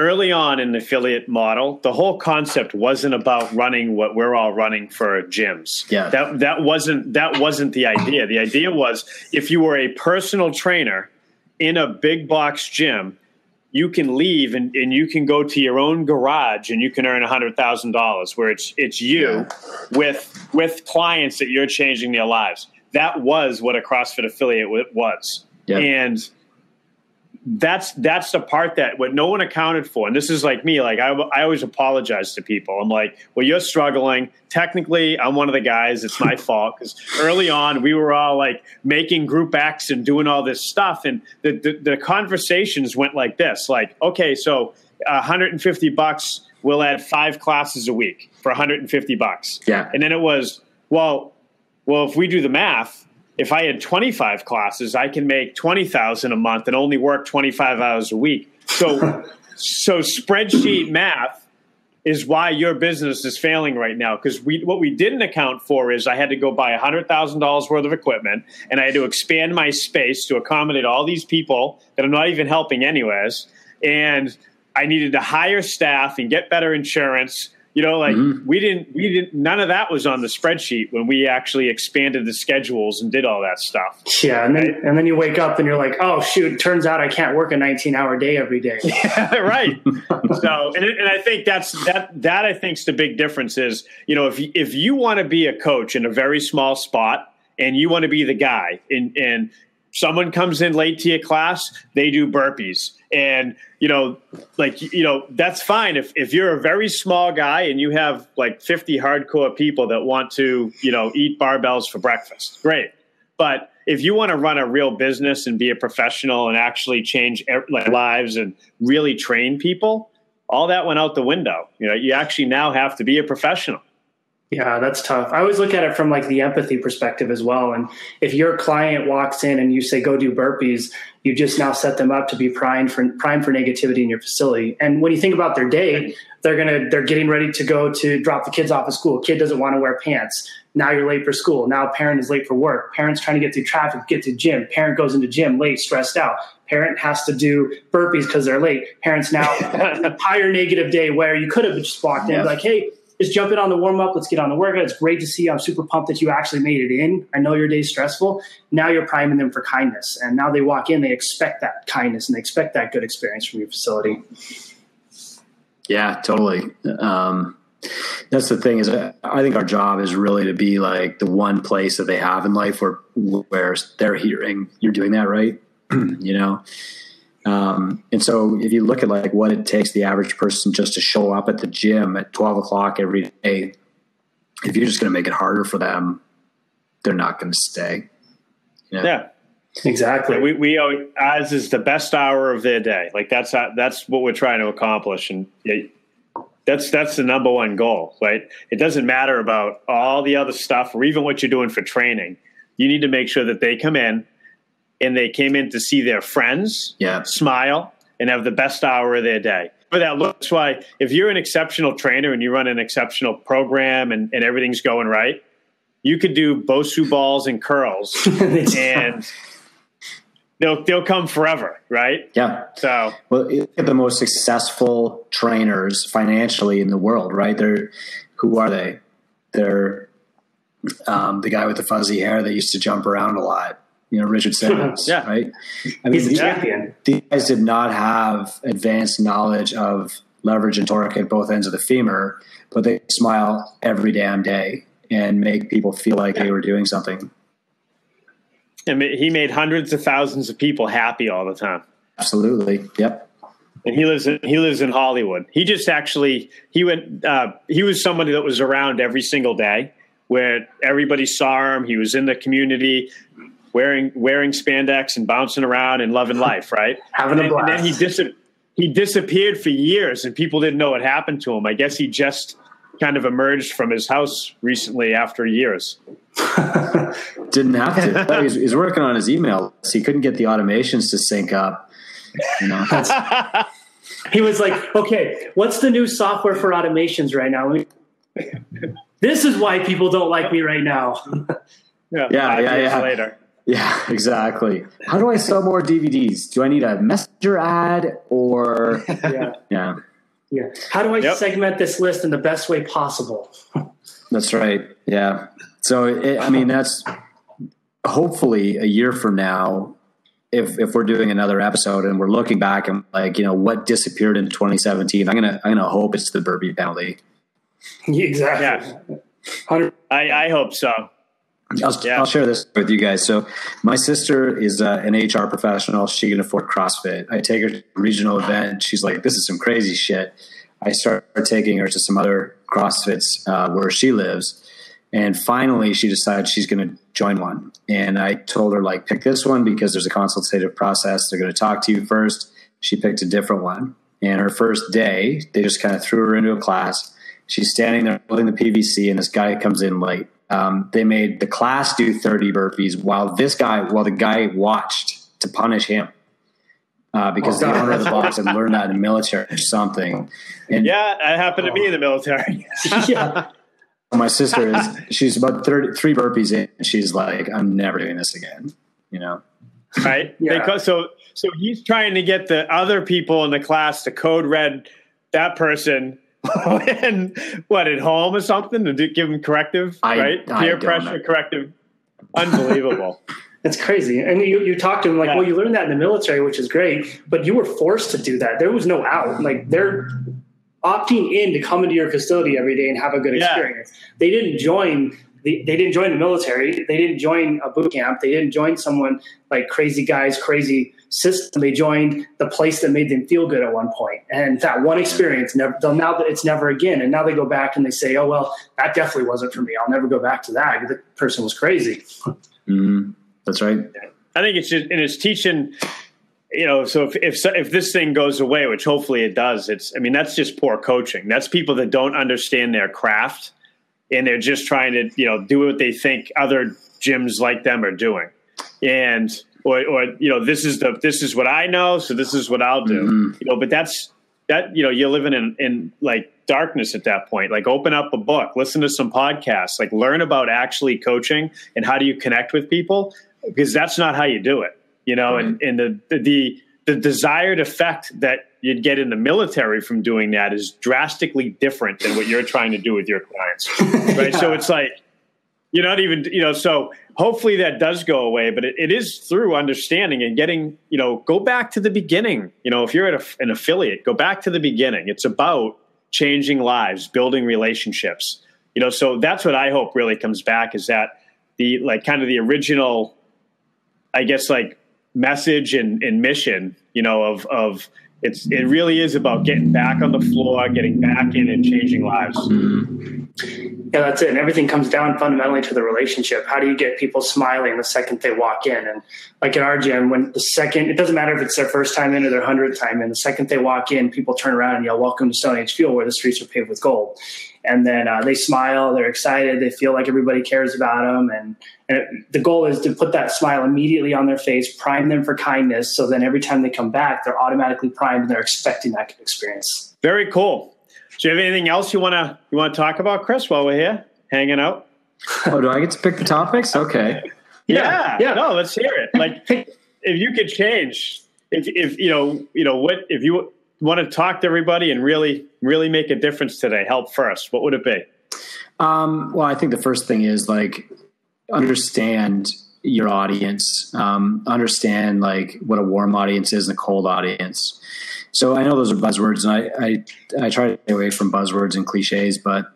Speaker 2: early on in the affiliate model, the whole concept wasn't about running what we're all running for gyms.
Speaker 3: Yeah.
Speaker 2: That that wasn't that wasn't the idea. The idea was if you were a personal trainer in a big box gym, you can leave and, and you can go to your own garage and you can earn hundred thousand dollars where it's it's you yeah. with with clients that you're changing their lives. That was what a CrossFit affiliate was. Yeah. And that's that's the part that what no one accounted for and this is like me like I, I always apologize to people. I'm like well you're struggling. Technically i'm one of the guys. It's my fault. Because early on we were all like making group x and doing all this stuff and the, the, the conversations went like this like okay so 150 bucks we'll add five classes a week for 150 bucks.
Speaker 3: Yeah.
Speaker 2: And then it was well well if we do the math if I had 25 classes, I can make 20,000 a month and only work 25 hours a week. So, so spreadsheet math is why your business is failing right now. Because we, what we didn't account for is I had to go buy $100,000 worth of equipment and I had to expand my space to accommodate all these people that I'm not even helping anyways. And I needed to hire staff and get better insurance you know, like mm-hmm. we didn't, we didn't, none of that was on the spreadsheet when we actually expanded the schedules and did all that stuff.
Speaker 1: Yeah. And then, and then you wake up and you're like, oh, shoot, turns out I can't work a 19 hour day every day.
Speaker 2: Yeah, right. so, and, and I think that's, that, that I think is the big difference is, you know, if, if you want to be a coach in a very small spot and you want to be the guy and, and someone comes in late to your class, they do burpees. And, you know, like, you know, that's fine. If, if you're a very small guy and you have like 50 hardcore people that want to, you know, eat barbells for breakfast, great. But if you want to run a real business and be a professional and actually change lives and really train people, all that went out the window. You know, you actually now have to be a professional.
Speaker 1: Yeah, that's tough. I always look at it from like the empathy perspective as well. And if your client walks in and you say, go do burpees, you just now set them up to be primed for prime for negativity in your facility. And when you think about their day, they're gonna they're getting ready to go to drop the kids off at school. Kid doesn't want to wear pants. Now you're late for school. Now parent is late for work. Parent's trying to get through traffic, get to gym. Parent goes into gym late, stressed out. Parent has to do burpees because they're late. Parents now a higher negative day where you could have just walked in like, hey, just jump in on the warm up. Let's get on the workout. It's great to see. I'm super pumped that you actually made it in. I know your day's stressful. Now you're priming them for kindness. And now they walk in, they expect that kindness and they expect that good experience from your facility.
Speaker 3: Yeah, totally. Um, That's the thing is, I think our job is really to be like the one place that they have in life where where they're hearing you're doing that right, you know. Um, and so, if you look at like what it takes the average person just to show up at the gym at twelve o'clock every day, if you're just going to make it harder for them, they're not going to stay.
Speaker 2: You know? Yeah,
Speaker 1: exactly.
Speaker 2: We we as is the best hour of their day. Like that's that's what we're trying to accomplish, and that's that's the number one goal, right? It doesn't matter about all the other stuff or even what you're doing for training. You need to make sure that they come in and they came in to see their friends,
Speaker 3: yeah.
Speaker 2: smile, and have the best hour of their day. But that looks why if you're an exceptional trainer and you run an exceptional program and, and everything's going right, you could do Bosu balls and curls and they'll they'll come forever, right?
Speaker 3: Yeah.
Speaker 2: So
Speaker 3: well, look at the most successful trainers financially in the world, right? They're who are they? They're um, the guy with the fuzzy hair that used to jump around a lot. You know, Richard Simmons,
Speaker 2: yeah.
Speaker 3: right?
Speaker 1: I mean, He's a champion.
Speaker 3: These guys did not have advanced knowledge of leverage and torque at both ends of the femur, but they smile every damn day and make people feel like yeah. they were doing something.
Speaker 2: And he made hundreds of thousands of people happy all the time.
Speaker 3: Absolutely. Yep.
Speaker 2: And he lives in he lives in Hollywood. He just actually he went uh, he was somebody that was around every single day where everybody saw him. He was in the community wearing wearing spandex and bouncing around and loving life, right?
Speaker 1: Having
Speaker 2: and
Speaker 1: a blast.
Speaker 2: And then he dis- he disappeared for years and people didn't know what happened to him. I guess he just kind of emerged from his house recently after years.
Speaker 3: Didn't have to. he's, he's, working on his email. So he couldn't get the automations to sync up. You know?
Speaker 1: he was like, "Okay, what's the new software for automations right now?" this is why people don't like me right now.
Speaker 2: yeah,
Speaker 3: yeah, yeah, yeah.
Speaker 2: Later.
Speaker 3: Yeah, exactly. How do I sell more DVDs? Do I need a messenger ad or
Speaker 1: yeah,
Speaker 3: yeah,
Speaker 1: yeah? How do I yep. segment this list in the best way possible?
Speaker 3: That's right. Yeah. So, it, I mean, that's hopefully a year from now, if if we're doing another episode and we're looking back and like, you know, what disappeared in 2017, I'm gonna I'm gonna hope it's the burpee penalty.
Speaker 1: Exactly.
Speaker 2: Yeah. I, I hope so.
Speaker 3: I'll, yeah. I'll, share this with you guys. So, my sister is uh, an HR professional. She can afford CrossFit. I take her to a regional event. She's like, "This is some crazy shit." I start taking her to some other CrossFits uh, where she lives, and finally, she decided she's going to join one. And I told her, like, pick this one because there's a consultative process. They're going to talk to you first. She picked a different one. And her first day, they just kind of threw her into a class. She's standing there holding the PVC, and this guy comes in late. Um, they made the class do 30 burpees while this guy, while the guy watched to punish him. Uh, because oh, the owner of the box had learned that in the military or something.
Speaker 2: And, yeah, I happen to be in the military.
Speaker 3: yeah. My sister is she's about 30, three burpees in and she's like, I'm never doing this again. You know?
Speaker 2: Right. yeah. Because so so he's trying to get the other people in the class to code red that person and what at home or something to give them corrective, I, right? I Peer pressure know. corrective. Unbelievable.
Speaker 1: That's crazy. And you, you talk to him like, yeah. well, you learned that in the military, which is great, but you were forced to do that. There was no out. Like they're opting in to come into your facility every day and have a good yeah. experience. They didn't join the, they didn't join the military. They didn't join a boot camp. They didn't join someone like crazy guys, crazy system. They joined the place that made them feel good at one. And that one experience, never, they'll now that it's never again. And now they go back and they say, oh, well, that definitely wasn't for me. I'll never go back to that. The person was crazy.
Speaker 3: Mm-hmm. That's right.
Speaker 2: I think it's just, and it's teaching you know, so if, if if this thing goes away, which hopefully it does, it's I mean that's just poor coaching. That's people that don't understand their craft and they're just trying to you know do what they think other gyms like them are doing, and or or you know this is the this is what I know, so this is what I'll do. Mm-hmm. You know, but that's that you know you're living in in like darkness at that point. Like open up a book, listen to some podcasts, like learn about actually coaching and how do you connect with people because that's not how you do it you know, right. and, and the, the, the desired effect that you'd get in the military from doing that is drastically different than what you're trying to do with your clients. Right. yeah. So it's like, you're not even, you know, so hopefully that does go away, but it, it is through understanding and getting, you know, go back to the beginning. You know, if you're a, an affiliate, go back to the beginning. It's about changing lives, building relationships. You know, so that's what I hope really comes back is that the like kind of the original, I guess like message and, and mission, you know, of of it's it really is about getting back on the floor, getting back in and changing lives.
Speaker 1: Mm-hmm. Yeah, that's it. And everything comes down fundamentally to the relationship. How do you get people smiling the second they walk in? And like in our gym, when the second, it doesn't matter if it's their first time in or their hundredth time in, the second they walk in, people turn around and yell, Welcome to Stone Age Fuel, where the streets are paved with gold. And then uh, they smile, they're excited, they feel like everybody cares about them. And, and it, the goal is to put that smile immediately on their face, prime them for kindness. So then every time they come back, they're automatically primed and they're expecting that experience.
Speaker 2: Very cool. Do you have anything else you want to you want to talk about, Chris, while we're here hanging out?
Speaker 3: oh, do I get to pick the topics? Okay.
Speaker 2: yeah, yeah. No, let's hear it. Like, if you could change, if if you know, you know, what if you want to talk to everybody and really really make a difference today, help first, what would it be?
Speaker 3: Um, well, I think the first thing is like understand your audience, um, understand like what a warm audience is and a cold audience. So I know those are buzzwords, and I, I, I try to stay away from buzzwords and cliches. But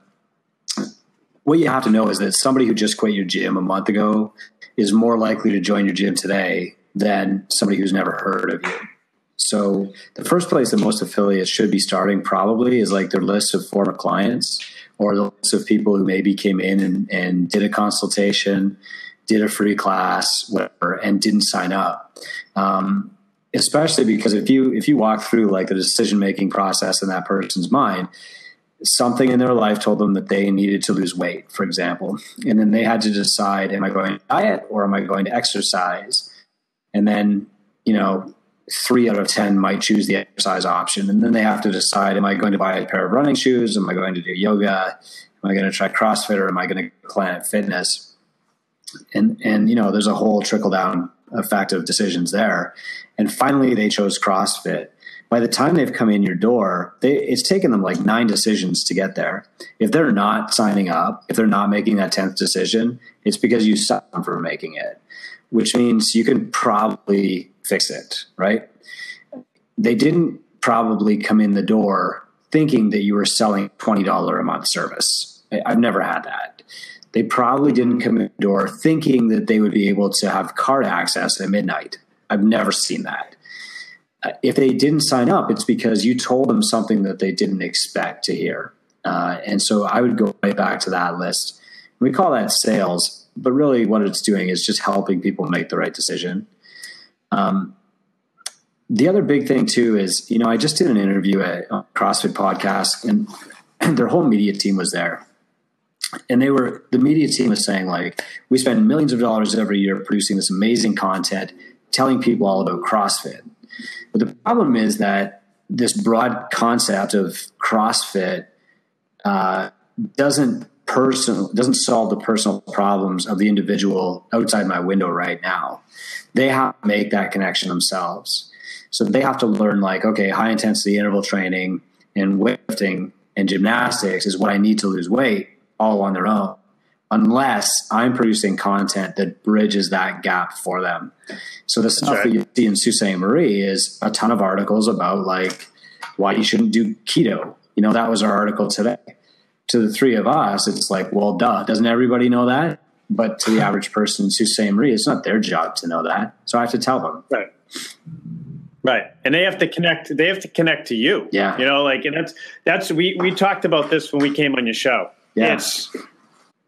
Speaker 3: what you have to know is that somebody who just quit your gym a month ago is more likely to join your gym today than somebody who's never heard of you. So the first place that most affiliates should be starting probably is like their list of former clients or the list of people who maybe came in and, and did a consultation, did a free class, whatever, and didn't sign up. Um, especially because if you if you walk through like the decision making process in that person's mind something in their life told them that they needed to lose weight for example and then they had to decide am i going to diet or am i going to exercise? And then you know three out of ten might choose the exercise option and then they have to decide am i going to buy a pair of running shoes? Am i going to do yoga? Am i going to try crossfit or am i going to planet fitness? And and you know there's a whole trickle down effect of decisions there and finally, they chose CrossFit. By the time they've come in your door, they, it's taken them like nine decisions to get there. If they're not signing up, if they're not making that 10th decision, it's because you stopped them from making it, which means you can probably fix it, right? They didn't probably come in the door thinking that you were selling $20 a month service. I've never had that. They probably didn't come in the door thinking that they would be able to have card access at midnight I've never seen that. Uh, if they didn't sign up, it's because you told them something that they didn't expect to hear. Uh, and so I would go right back to that list. We call that sales, but really what it's doing is just helping people make the right decision. Um, the other big thing too is, you know, I just did an interview at CrossFit podcast and their whole media team was there and they were the media team was saying like we spend millions of dollars every year producing this amazing content telling people all about CrossFit. But the problem is that this broad concept of CrossFit uh, doesn't personal doesn't solve the personal problems of the individual outside my window right now. They have to make that connection themselves. So they have to learn like, okay, high intensity interval training and weightlifting and gymnastics is what I need to lose weight all on their own unless I'm producing content that bridges that gap for them. So the stuff right. that you see in Sault Ste. Marie is a ton of articles about like why you shouldn't do keto. You know, that was our article today. To the three of us, it's like, well, duh, doesn't everybody know that? But to the average person in Sault Ste. Marie, it's not their job to know that. So I have to tell them.
Speaker 2: Right. Right. And they have to connect they have to connect to you.
Speaker 3: Yeah.
Speaker 2: You know, like and that's that's we we talked about this when we came on your show.
Speaker 3: Yeah.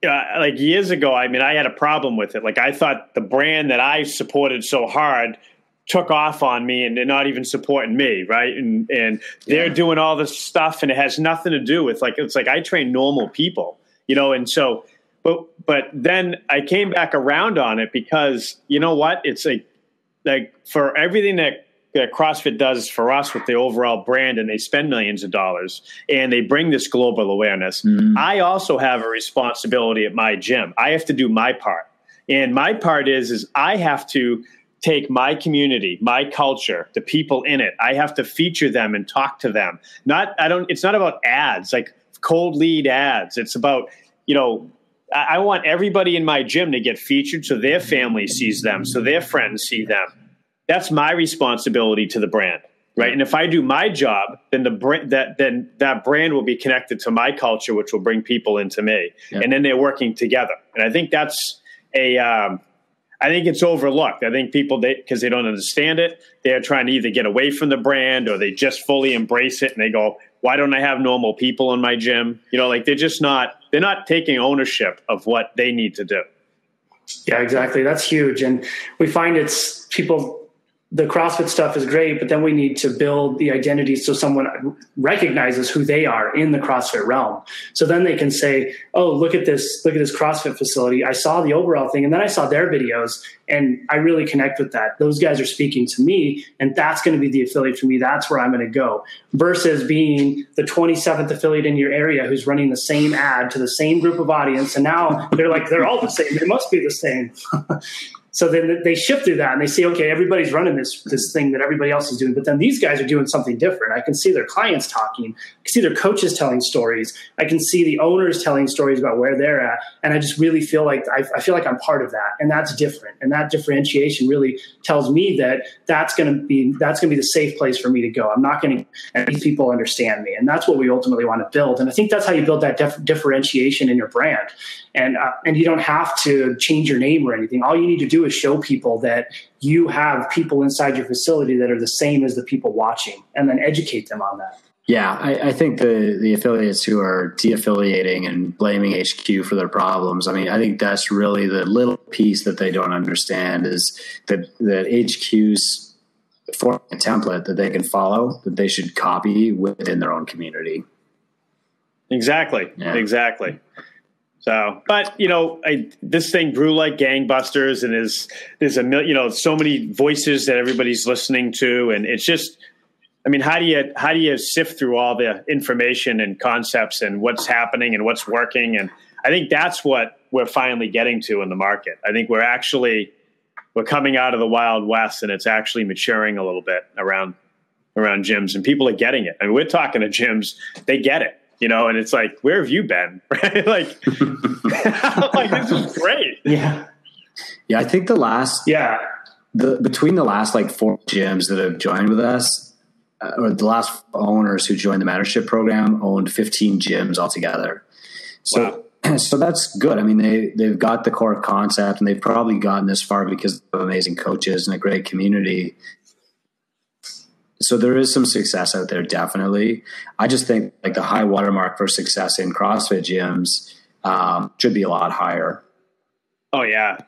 Speaker 2: Uh, like years ago, I mean, I had a problem with it. Like I thought the brand that I supported so hard took off on me and they're not even supporting me, right? And and they're yeah. doing all this stuff and it has nothing to do with like it's like I train normal people, you know, and so but but then I came back around on it because you know what? It's like like for everything that that CrossFit does for us with the overall brand, and they spend millions of dollars and they bring this global awareness. Mm-hmm. I also have a responsibility at my gym. I have to do my part, and my part is is I have to take my community, my culture, the people in it. I have to feature them and talk to them. Not I don't. It's not about ads like cold lead ads. It's about you know I want everybody in my gym to get featured so their family sees them, so their friends see them that's my responsibility to the brand. right? And if I do my job, then the brand that then that brand will be connected to my culture, which will bring people into me, yeah. and then they're working together. And I think that's a um, I think it's overlooked. I think people because they, they don't understand it, they're trying to either get away from the brand or they just fully embrace it and they go, "Why don't I have normal people in my gym?" You know, like they're just not they're not taking ownership of what they need to do.
Speaker 1: Yeah, exactly. That's huge, and we find it's people the CrossFit stuff is great, but then we need to build the identity so someone recognizes who they are in the CrossFit realm. So then they can say, "Oh, look at this! Look at this CrossFit facility. I saw the overall thing, and then I saw their videos, and I really connect with that. Those guys are speaking to me, and that's going to be the affiliate for me. That's where I'm going to go. Versus being the 27th affiliate in your area who's running the same ad to the same group of audience, and now they're like they're all the same. They must be the same." So then they shift through that and they see, okay, everybody's running this this thing that everybody else is doing, but then these guys are doing something different. I can see their clients talking, I can see their coaches telling stories, I can see the owners telling stories about where they're at, and I just really feel like I, I feel like I'm part of that, and that's different. And that differentiation really tells me that that's going to be that's going to be the safe place for me to go. I'm not going to, and these people understand me, and that's what we ultimately want to build. And I think that's how you build that dif- differentiation in your brand. And uh, and you don't have to change your name or anything. All you need to do is show people that you have people inside your facility that are the same as the people watching and then educate them on that.
Speaker 3: Yeah, I, I, think the the affiliates who are de-affiliating and blaming HQ for their problems. I mean, I think that's really the little piece that they don't understand is that that HQ's for a template that they can follow that they should copy within their own community.
Speaker 2: Exactly. Yeah. Exactly. So, but you know, I, this thing grew like gangbusters, and is there's a you know so many voices that everybody's listening to, and it's just, I mean, how do you how do you sift through all the information and concepts and what's happening and what's working? And I think that's what we're finally getting to in the market. I think we're actually we're coming out of the wild west, and it's actually maturing a little bit around around gyms, and people are getting it. I mean, we're talking to gyms; they get it you know, and it's like, where have you been? Right? like, like this is great.
Speaker 1: Yeah.
Speaker 3: Yeah. I think the last,
Speaker 1: yeah,
Speaker 3: the, between the last like four gyms that have joined with us, uh, or the last owners who joined the mentorship program owned 15 gyms altogether. So, wow. so that's good. I mean, they, they've got the core concept and they've probably gotten this far because of amazing coaches and a great community so there is some success out there, definitely. I just think like the high watermark for success in CrossFit gyms um, should be a lot higher.
Speaker 2: Oh yeah,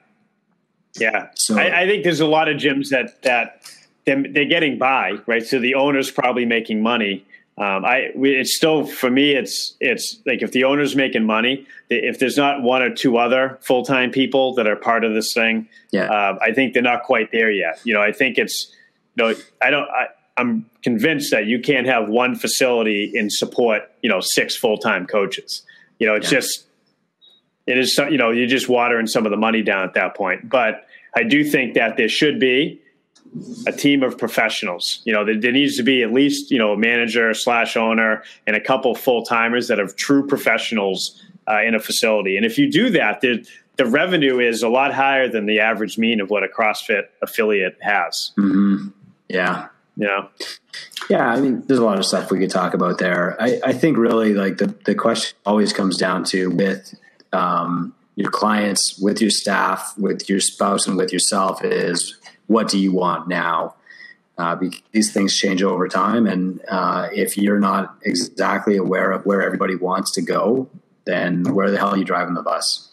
Speaker 2: yeah. So I, I, think there's a lot of gyms that that they're, they're getting by, right? So the owner's probably making money. Um, I it's still for me it's it's like if the owner's making money, if there's not one or two other full time people that are part of this thing,
Speaker 3: yeah, uh,
Speaker 2: I think they're not quite there yet. You know, I think it's you know I don't I, I'm convinced that you can't have one facility and support, you know, six full time coaches. You know, it's yeah. just it is you know you're just watering some of the money down at that point. But I do think that there should be a team of professionals. You know, there, there needs to be at least you know a manager slash owner and a couple full timers that are true professionals uh, in a facility. And if you do that, the the revenue is a lot higher than the average mean of what a CrossFit affiliate has.
Speaker 3: Mm-hmm. Yeah,
Speaker 2: yeah.
Speaker 3: Yeah, I mean, there's a lot of stuff we could talk about there. I, I think really like the, the question always comes down to with um, your clients, with your staff, with your spouse, and with yourself is what do you want now? Uh, these things change over time, and uh, if you're not exactly aware of where everybody wants to go, then where the hell are you driving the bus?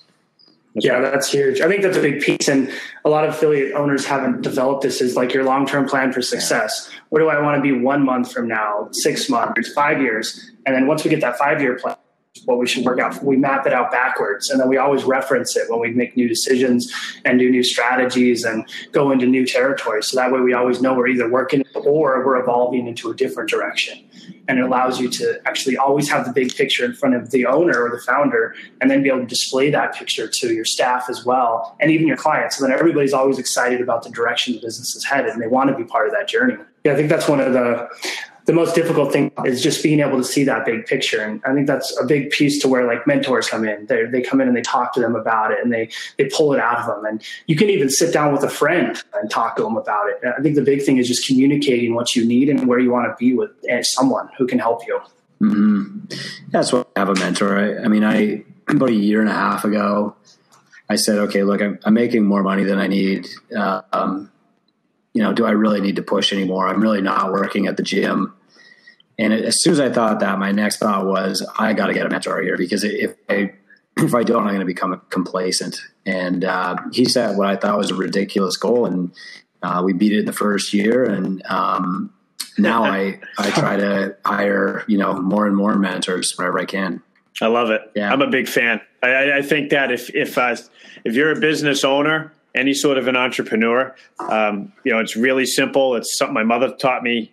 Speaker 1: Yeah, that's huge. I think that's a big piece. And a lot of affiliate owners haven't developed this as like your long term plan for success. Yeah. What do I want to be one month from now, six months, five years? And then once we get that five year plan, what we should work out, we map it out backwards. And then we always reference it when we make new decisions and do new strategies and go into new territories. So that way we always know we're either working or we're evolving into a different direction and it allows you to actually always have the big picture in front of the owner or the founder and then be able to display that picture to your staff as well and even your clients. So then everybody's always excited about the direction the business is headed and they want to be part of that journey. Yeah i think that's one of the the most difficult thing is just being able to see that big picture. And I think that's a big piece to where like mentors come in. They they come in and they talk to them about it and they they pull it out of them. And you can even sit down with a friend and talk to them about it. And I think the big thing is just communicating what you need and where you want to be with eh, someone who can help you.
Speaker 3: Mm-hmm. That's why I have a mentor. I, I mean, I about a year and a half ago, I said, okay, look, I'm, I'm making more money than I need. Uh, um, you know, do I really need to push anymore? I'm really not working at the gym. And as soon as I thought that, my next thought was, I got to get a mentor here because if I if I don't, I'm going to become complacent. And uh, he set what I thought was a ridiculous goal, and uh, we beat it in the first year. And um, now I I try to hire you know more and more mentors wherever I can.
Speaker 2: I love it. Yeah. I'm a big fan. I, I think that if if uh, if you're a business owner any sort of an entrepreneur. Um, you know, it's really simple. It's something my mother taught me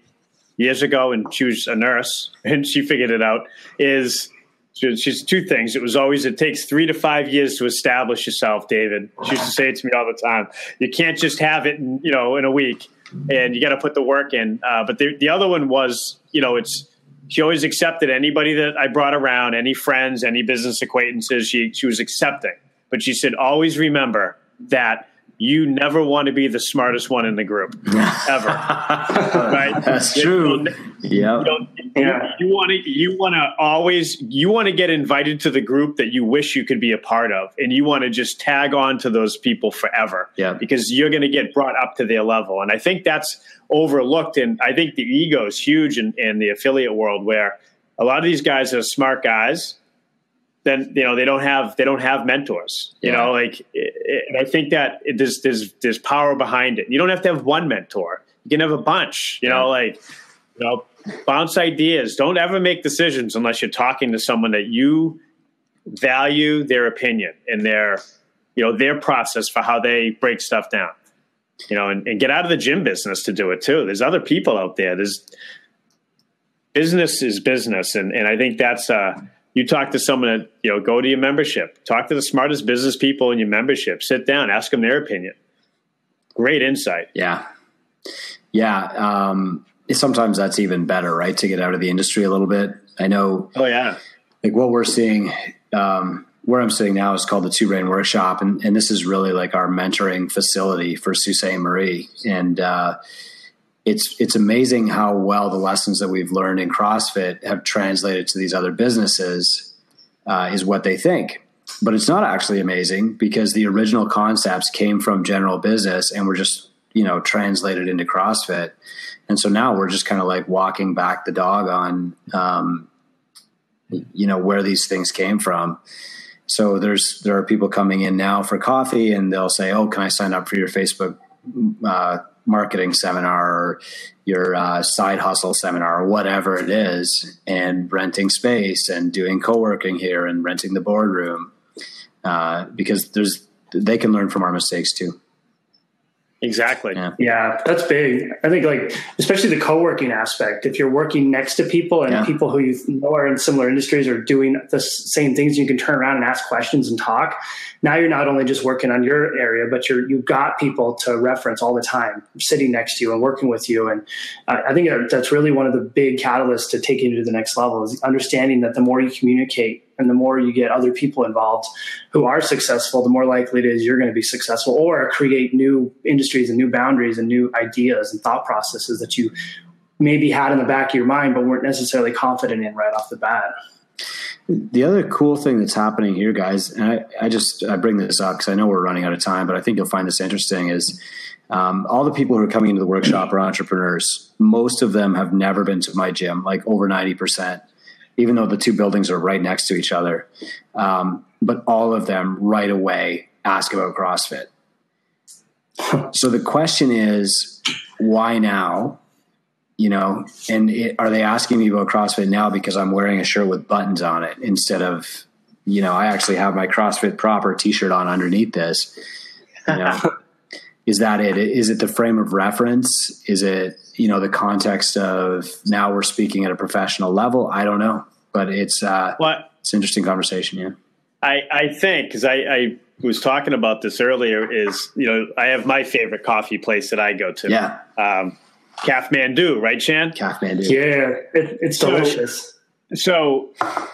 Speaker 2: years ago, and she was a nurse, and she figured it out. Is she's two things. It was always it takes three to five years to establish yourself, David. She used to say it to me all the time. You can't just have it, in, you know, in a week, and you got to put the work in. Uh, but the the other one was, you know, it's she always accepted anybody that I brought around, any friends, any business acquaintances. She she was accepting, but she said always remember that you never want to be the smartest one in the group ever. right?
Speaker 3: That's true.
Speaker 2: Yeah. Yeah. You want to you want to always you want to get invited to the group that you wish you could be a part of, and you want to just tag on to those people forever.
Speaker 3: Yeah.
Speaker 2: Because you're going to get brought up to their level, and I think that's overlooked. And I think the ego is huge in, in the affiliate world, where a lot of these guys are smart guys then you know they don't have they don't have mentors you yeah. know like and i think that it, there's there's there's power behind it. You don't have to have one mentor. You can have a bunch you yeah. know like you know bounce ideas. Don't ever make decisions unless you're talking to someone that you value their opinion and their you know their process for how they break stuff down you know and, and get out of the gym business to do it too. There's other people out there. There's business is business and and i think that's uh you talk to someone that you know go to your membership. Talk to the smartest business people in your membership. Sit down ask them their opinion. Great insight.
Speaker 3: Yeah. Yeah um, sometimes that's even better right to get out of the industry a little bit. I know
Speaker 2: oh yeah.
Speaker 3: like what we're seeing um, where i'm sitting now is called the two brain workshop and, and this is really like our mentoring facility for Sault Marie. And uh, it's it's amazing how well the lessons that we've learned in CrossFit have translated to these other businesses. Uh, is what they think, but it's not actually amazing because the original concepts came from general business and were just you know translated into CrossFit, and so now we're just kind of like walking back the dog on um, you know where these things came from. So there's there are people coming in now for coffee and they'll say, "Oh, can I sign up for your Facebook uh, marketing seminar or your uh, side hustle seminar or whatever it is, and renting space and doing co-working here and renting the boardroom uh, because there's they can learn from our mistakes too.
Speaker 2: Exactly.
Speaker 1: Yeah. yeah. that's big. I think like especially the co-working aspect. If you're working next to people and yeah. people who you know are in similar industries are doing the same things, you can turn around and ask questions and talk. Now you're not only just working on your area, but you're you've got people to reference all the time, sitting next to you and working with you. And uh, I think that's really one of the big catalysts to taking you to the next level is understanding that the more you communicate and the more you get other people involved who are successful, the more likely it is you're going to be successful or create new industries and new boundaries and new ideas and thought processes that you maybe had in the back of your mind but weren't necessarily confident in right off the bat.
Speaker 3: The other cool thing that's happening here, guys, and I, I just I bring this up because I know we're running out of time, but I think you'll find this interesting is um, all the people who are coming into the workshop are entrepreneurs. Most of them have never been to my gym, like over 90% even though the two buildings are right next to each other. Um, but all of them right away ask about CrossFit. so the question is, why now? You know, and it, are they asking me about CrossFit now because I'm wearing a shirt with buttons on it instead of, you know, I actually have my CrossFit proper T-shirt on underneath this. You know, is that it? Is it the frame of reference? Is it you know the context of now we're speaking at a professional level? I don't know, but it's uh, what it's an interesting conversation. Yeah,
Speaker 2: I I think because I, I was talking about this earlier is you know I have my favorite coffee place that I go to.
Speaker 3: Yeah.
Speaker 2: Um, Kathmandu, right, Chan?
Speaker 3: Kathmandu.
Speaker 1: Yeah, it, it's delicious.
Speaker 2: So, so,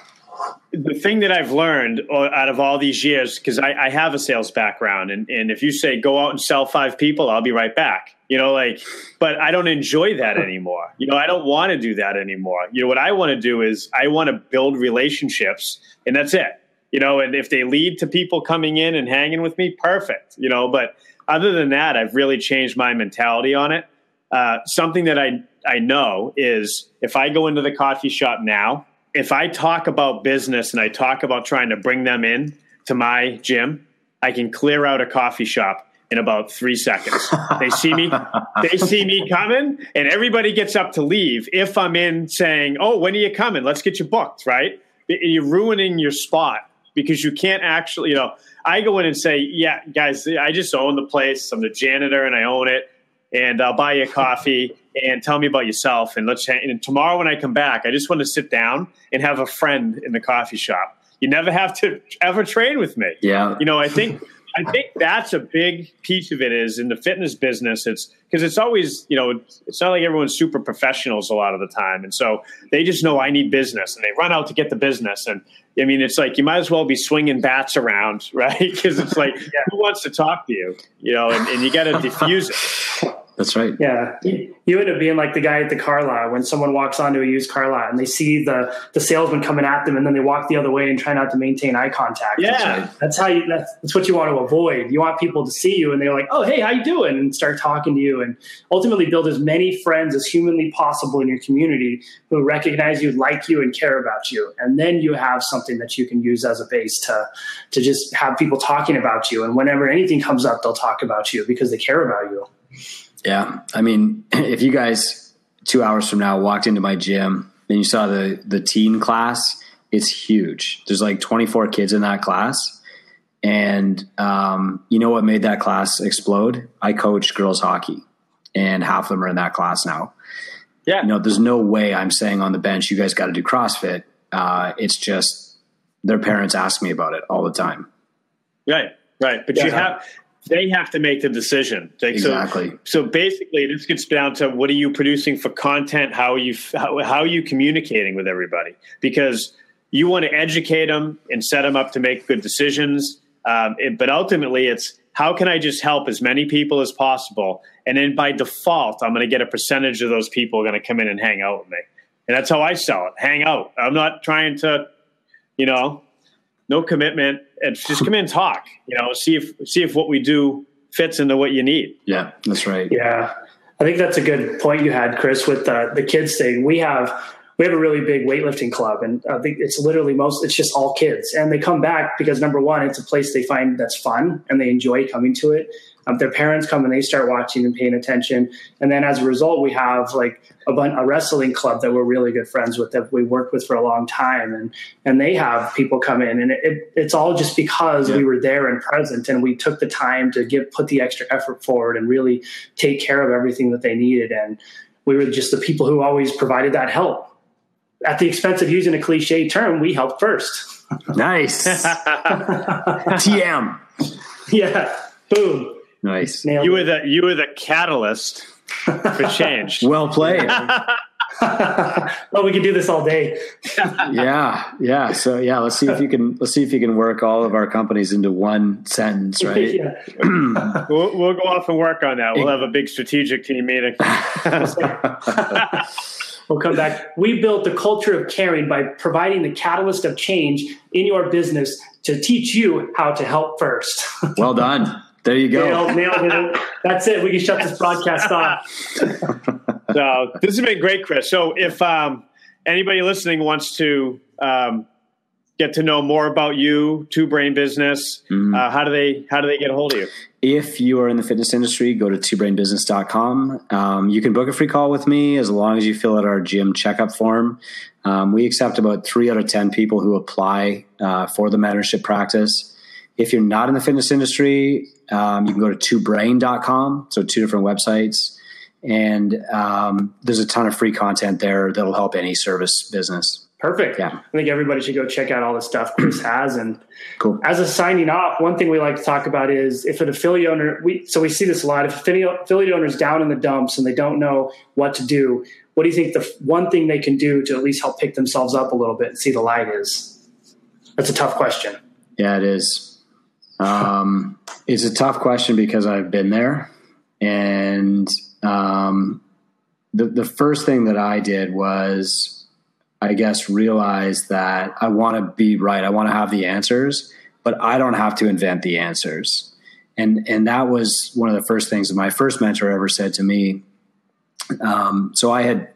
Speaker 2: the thing that I've learned out of all these years, because I, I, have a sales background, and, and if you say go out and sell five people, I'll be right back. You know, like, but I don't enjoy that anymore. You know, I don't want to do that anymore. You know, what I want to do is I want to build relationships, and that's it. You know, and if they lead to people coming in and hanging with me, perfect. You know, but other than that, I've really changed my mentality on it. Uh, something that I I know is if I go into the coffee shop now if I talk about business and I talk about trying to bring them in to my gym, I can clear out a coffee shop in about three seconds. They see me, they see me coming, and everybody gets up to leave. If I'm in saying, "Oh, when are you coming? Let's get you booked," right? You're ruining your spot because you can't actually. You know, I go in and say, "Yeah, guys, I just own the place. I'm the janitor and I own it, and I'll buy you a coffee." And tell me about yourself. And let's and tomorrow when I come back, I just want to sit down and have a friend in the coffee shop. You never have to ever train with me.
Speaker 3: Yeah.
Speaker 2: You know, I think I think that's a big piece of it is in the fitness business. It's because it's always, you know, it's not like everyone's super professionals a lot of the time. And so they just know I need business and they run out to get the business. And I mean, it's like you might as well be swinging bats around, right? Because it's like, who wants to talk to you? You know, and, and you got to diffuse it.
Speaker 3: That's right.
Speaker 1: Yeah. You end up being like the guy at the car lot when someone walks onto a used car lot and they see the, the salesman coming at them and then they walk the other way and try not to maintain eye contact.
Speaker 2: Yeah.
Speaker 1: That's, right. that's how you, that's, that's what you want to avoid. You want people to see you and they're like, oh, hey, how you doing? And start talking to you and ultimately build as many friends as humanly possible in your community who recognize you, like you, and care about you. And then you have something that you can use as a base to, to just have people talking about you. And whenever anything comes up, they'll talk about you because they care about you.
Speaker 3: Yeah. I mean, if you guys two hours from now walked into my gym and you saw the, the teen class, it's huge. There's like 24 kids in that class. And um, you know what made that class explode? I coach girls hockey, and half of them are in that class now.
Speaker 2: Yeah.
Speaker 3: You know, there's no way I'm saying on the bench, you guys got to do CrossFit. Uh, it's just their parents ask me about it all the time.
Speaker 2: Right, right. But yeah. you have they have to make the decision.
Speaker 3: Like, exactly.
Speaker 2: So, so basically, this gets down to what are you producing for content? How are you how, how are you communicating with everybody? Because you want to educate them and set them up to make good decisions. Um, it, but ultimately, it's how can I just help as many people as possible? And then by default, I'm going to get a percentage of those people going to come in and hang out with me. And that's how I sell it. Hang out. I'm not trying to, you know, no commitment. And just come in and talk. You know, see if see if what we do fits into what you need.
Speaker 3: Yeah, that's right.
Speaker 1: Yeah, I think that's a good point you had, Chris, with the the kids thing. We have we have a really big weightlifting club, and I think it's literally most it's just all kids, and they come back because number one, it's a place they find that's fun and they enjoy coming to it. Um, their parents come and they start watching and paying attention, and then as a result, we have like a, a wrestling club that we're really good friends with that we worked with for a long time, and and they have people come in, and it, it's all just because yeah. we were there and present, and we took the time to give put the extra effort forward and really take care of everything that they needed, and we were just the people who always provided that help. At the expense of using a cliche term, we helped first.
Speaker 3: nice. TM.
Speaker 1: Yeah. Boom.
Speaker 3: Nice.
Speaker 2: Nailed you were the you were the catalyst for change.
Speaker 3: well played.
Speaker 1: well, we could do this all day.
Speaker 3: yeah, yeah. So yeah, let's see if you can let's see if you can work all of our companies into one sentence, right?
Speaker 2: yeah. we'll, we'll go off and work on that. We'll have a big strategic team meeting.
Speaker 1: we'll come back. We built the culture of caring by providing the catalyst of change in your business to teach you how to help first.
Speaker 3: well done. There you go.
Speaker 1: Nailed, nailed it. That's it. We can shut this broadcast off.
Speaker 2: so this has been great, Chris. So if um, anybody listening wants to um, get to know more about you, Two Brain Business, mm-hmm. uh, how do they how do they get a hold of you?
Speaker 3: If you are in the fitness industry, go to twobrainbusiness.com. Um, you can book a free call with me as long as you fill out our gym checkup form. Um, we accept about three out of 10 people who apply uh, for the mentorship practice. If you're not in the fitness industry, um, you can go to twobrain.com. So two different websites. And um, there's a ton of free content there that'll help any service business.
Speaker 1: Perfect.
Speaker 3: Yeah.
Speaker 1: I think everybody should go check out all the stuff Chris has. And
Speaker 3: Cool.
Speaker 1: as a signing off, one thing we like to talk about is if an affiliate owner, we so we see this a lot. If affiliate affiliate owner's down in the dumps and they don't know what to do, what do you think the one thing they can do to at least help pick themselves up a little bit and see the light is? That's a tough question.
Speaker 3: Yeah, it is. Um, it's a tough question because I've been there, and um, the the first thing that I did was, I guess, realize that I want to be right. I want to have the answers, but I don't have to invent the answers. And and that was one of the first things that my first mentor ever said to me. Um, so I had,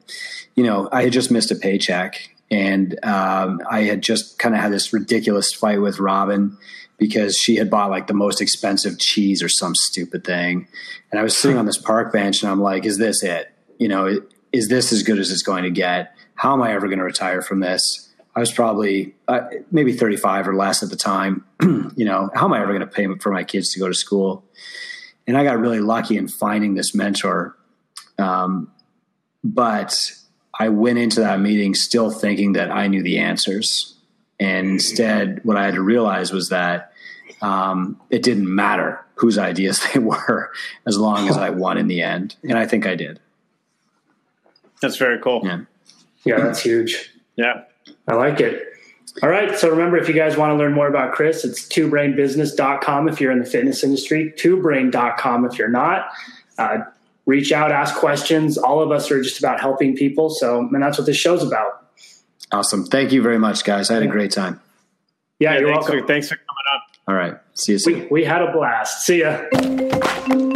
Speaker 3: you know, I had just missed a paycheck, and um, I had just kind of had this ridiculous fight with Robin because she had bought like the most expensive cheese or some stupid thing. And I was sitting on this park bench and I'm like, is this it? You know, is this as good as it's going to get? How am I ever going to retire from this? I was probably uh, maybe 35 or less at the time. you know, how am I ever going to pay for my kids to go to school? And I got really lucky in finding this mentor. Um, but I went into that meeting still thinking that I knew the answers. And instead, what I had to realize was that um, it didn't matter whose ideas they were as long as I won in the end. And I think I did.
Speaker 2: That's very cool.
Speaker 3: Yeah.
Speaker 1: Yeah, that's huge.
Speaker 2: Yeah.
Speaker 1: I like it. All right. So remember, if you guys want to learn more about Chris, it's twobrainbusiness.com if you're in the fitness industry, twobrain.com if you're not. Uh, reach out, ask questions. All of us are just about helping people. So, and that's what this show's about.
Speaker 3: Awesome. Thank you very much, guys. I had a great time.
Speaker 1: Yeah,
Speaker 2: Yeah,
Speaker 1: you're
Speaker 2: thanks,
Speaker 1: welcome.
Speaker 2: For, thanks for coming on.
Speaker 3: All right. See you soon.
Speaker 1: We, we had a blast. See ya.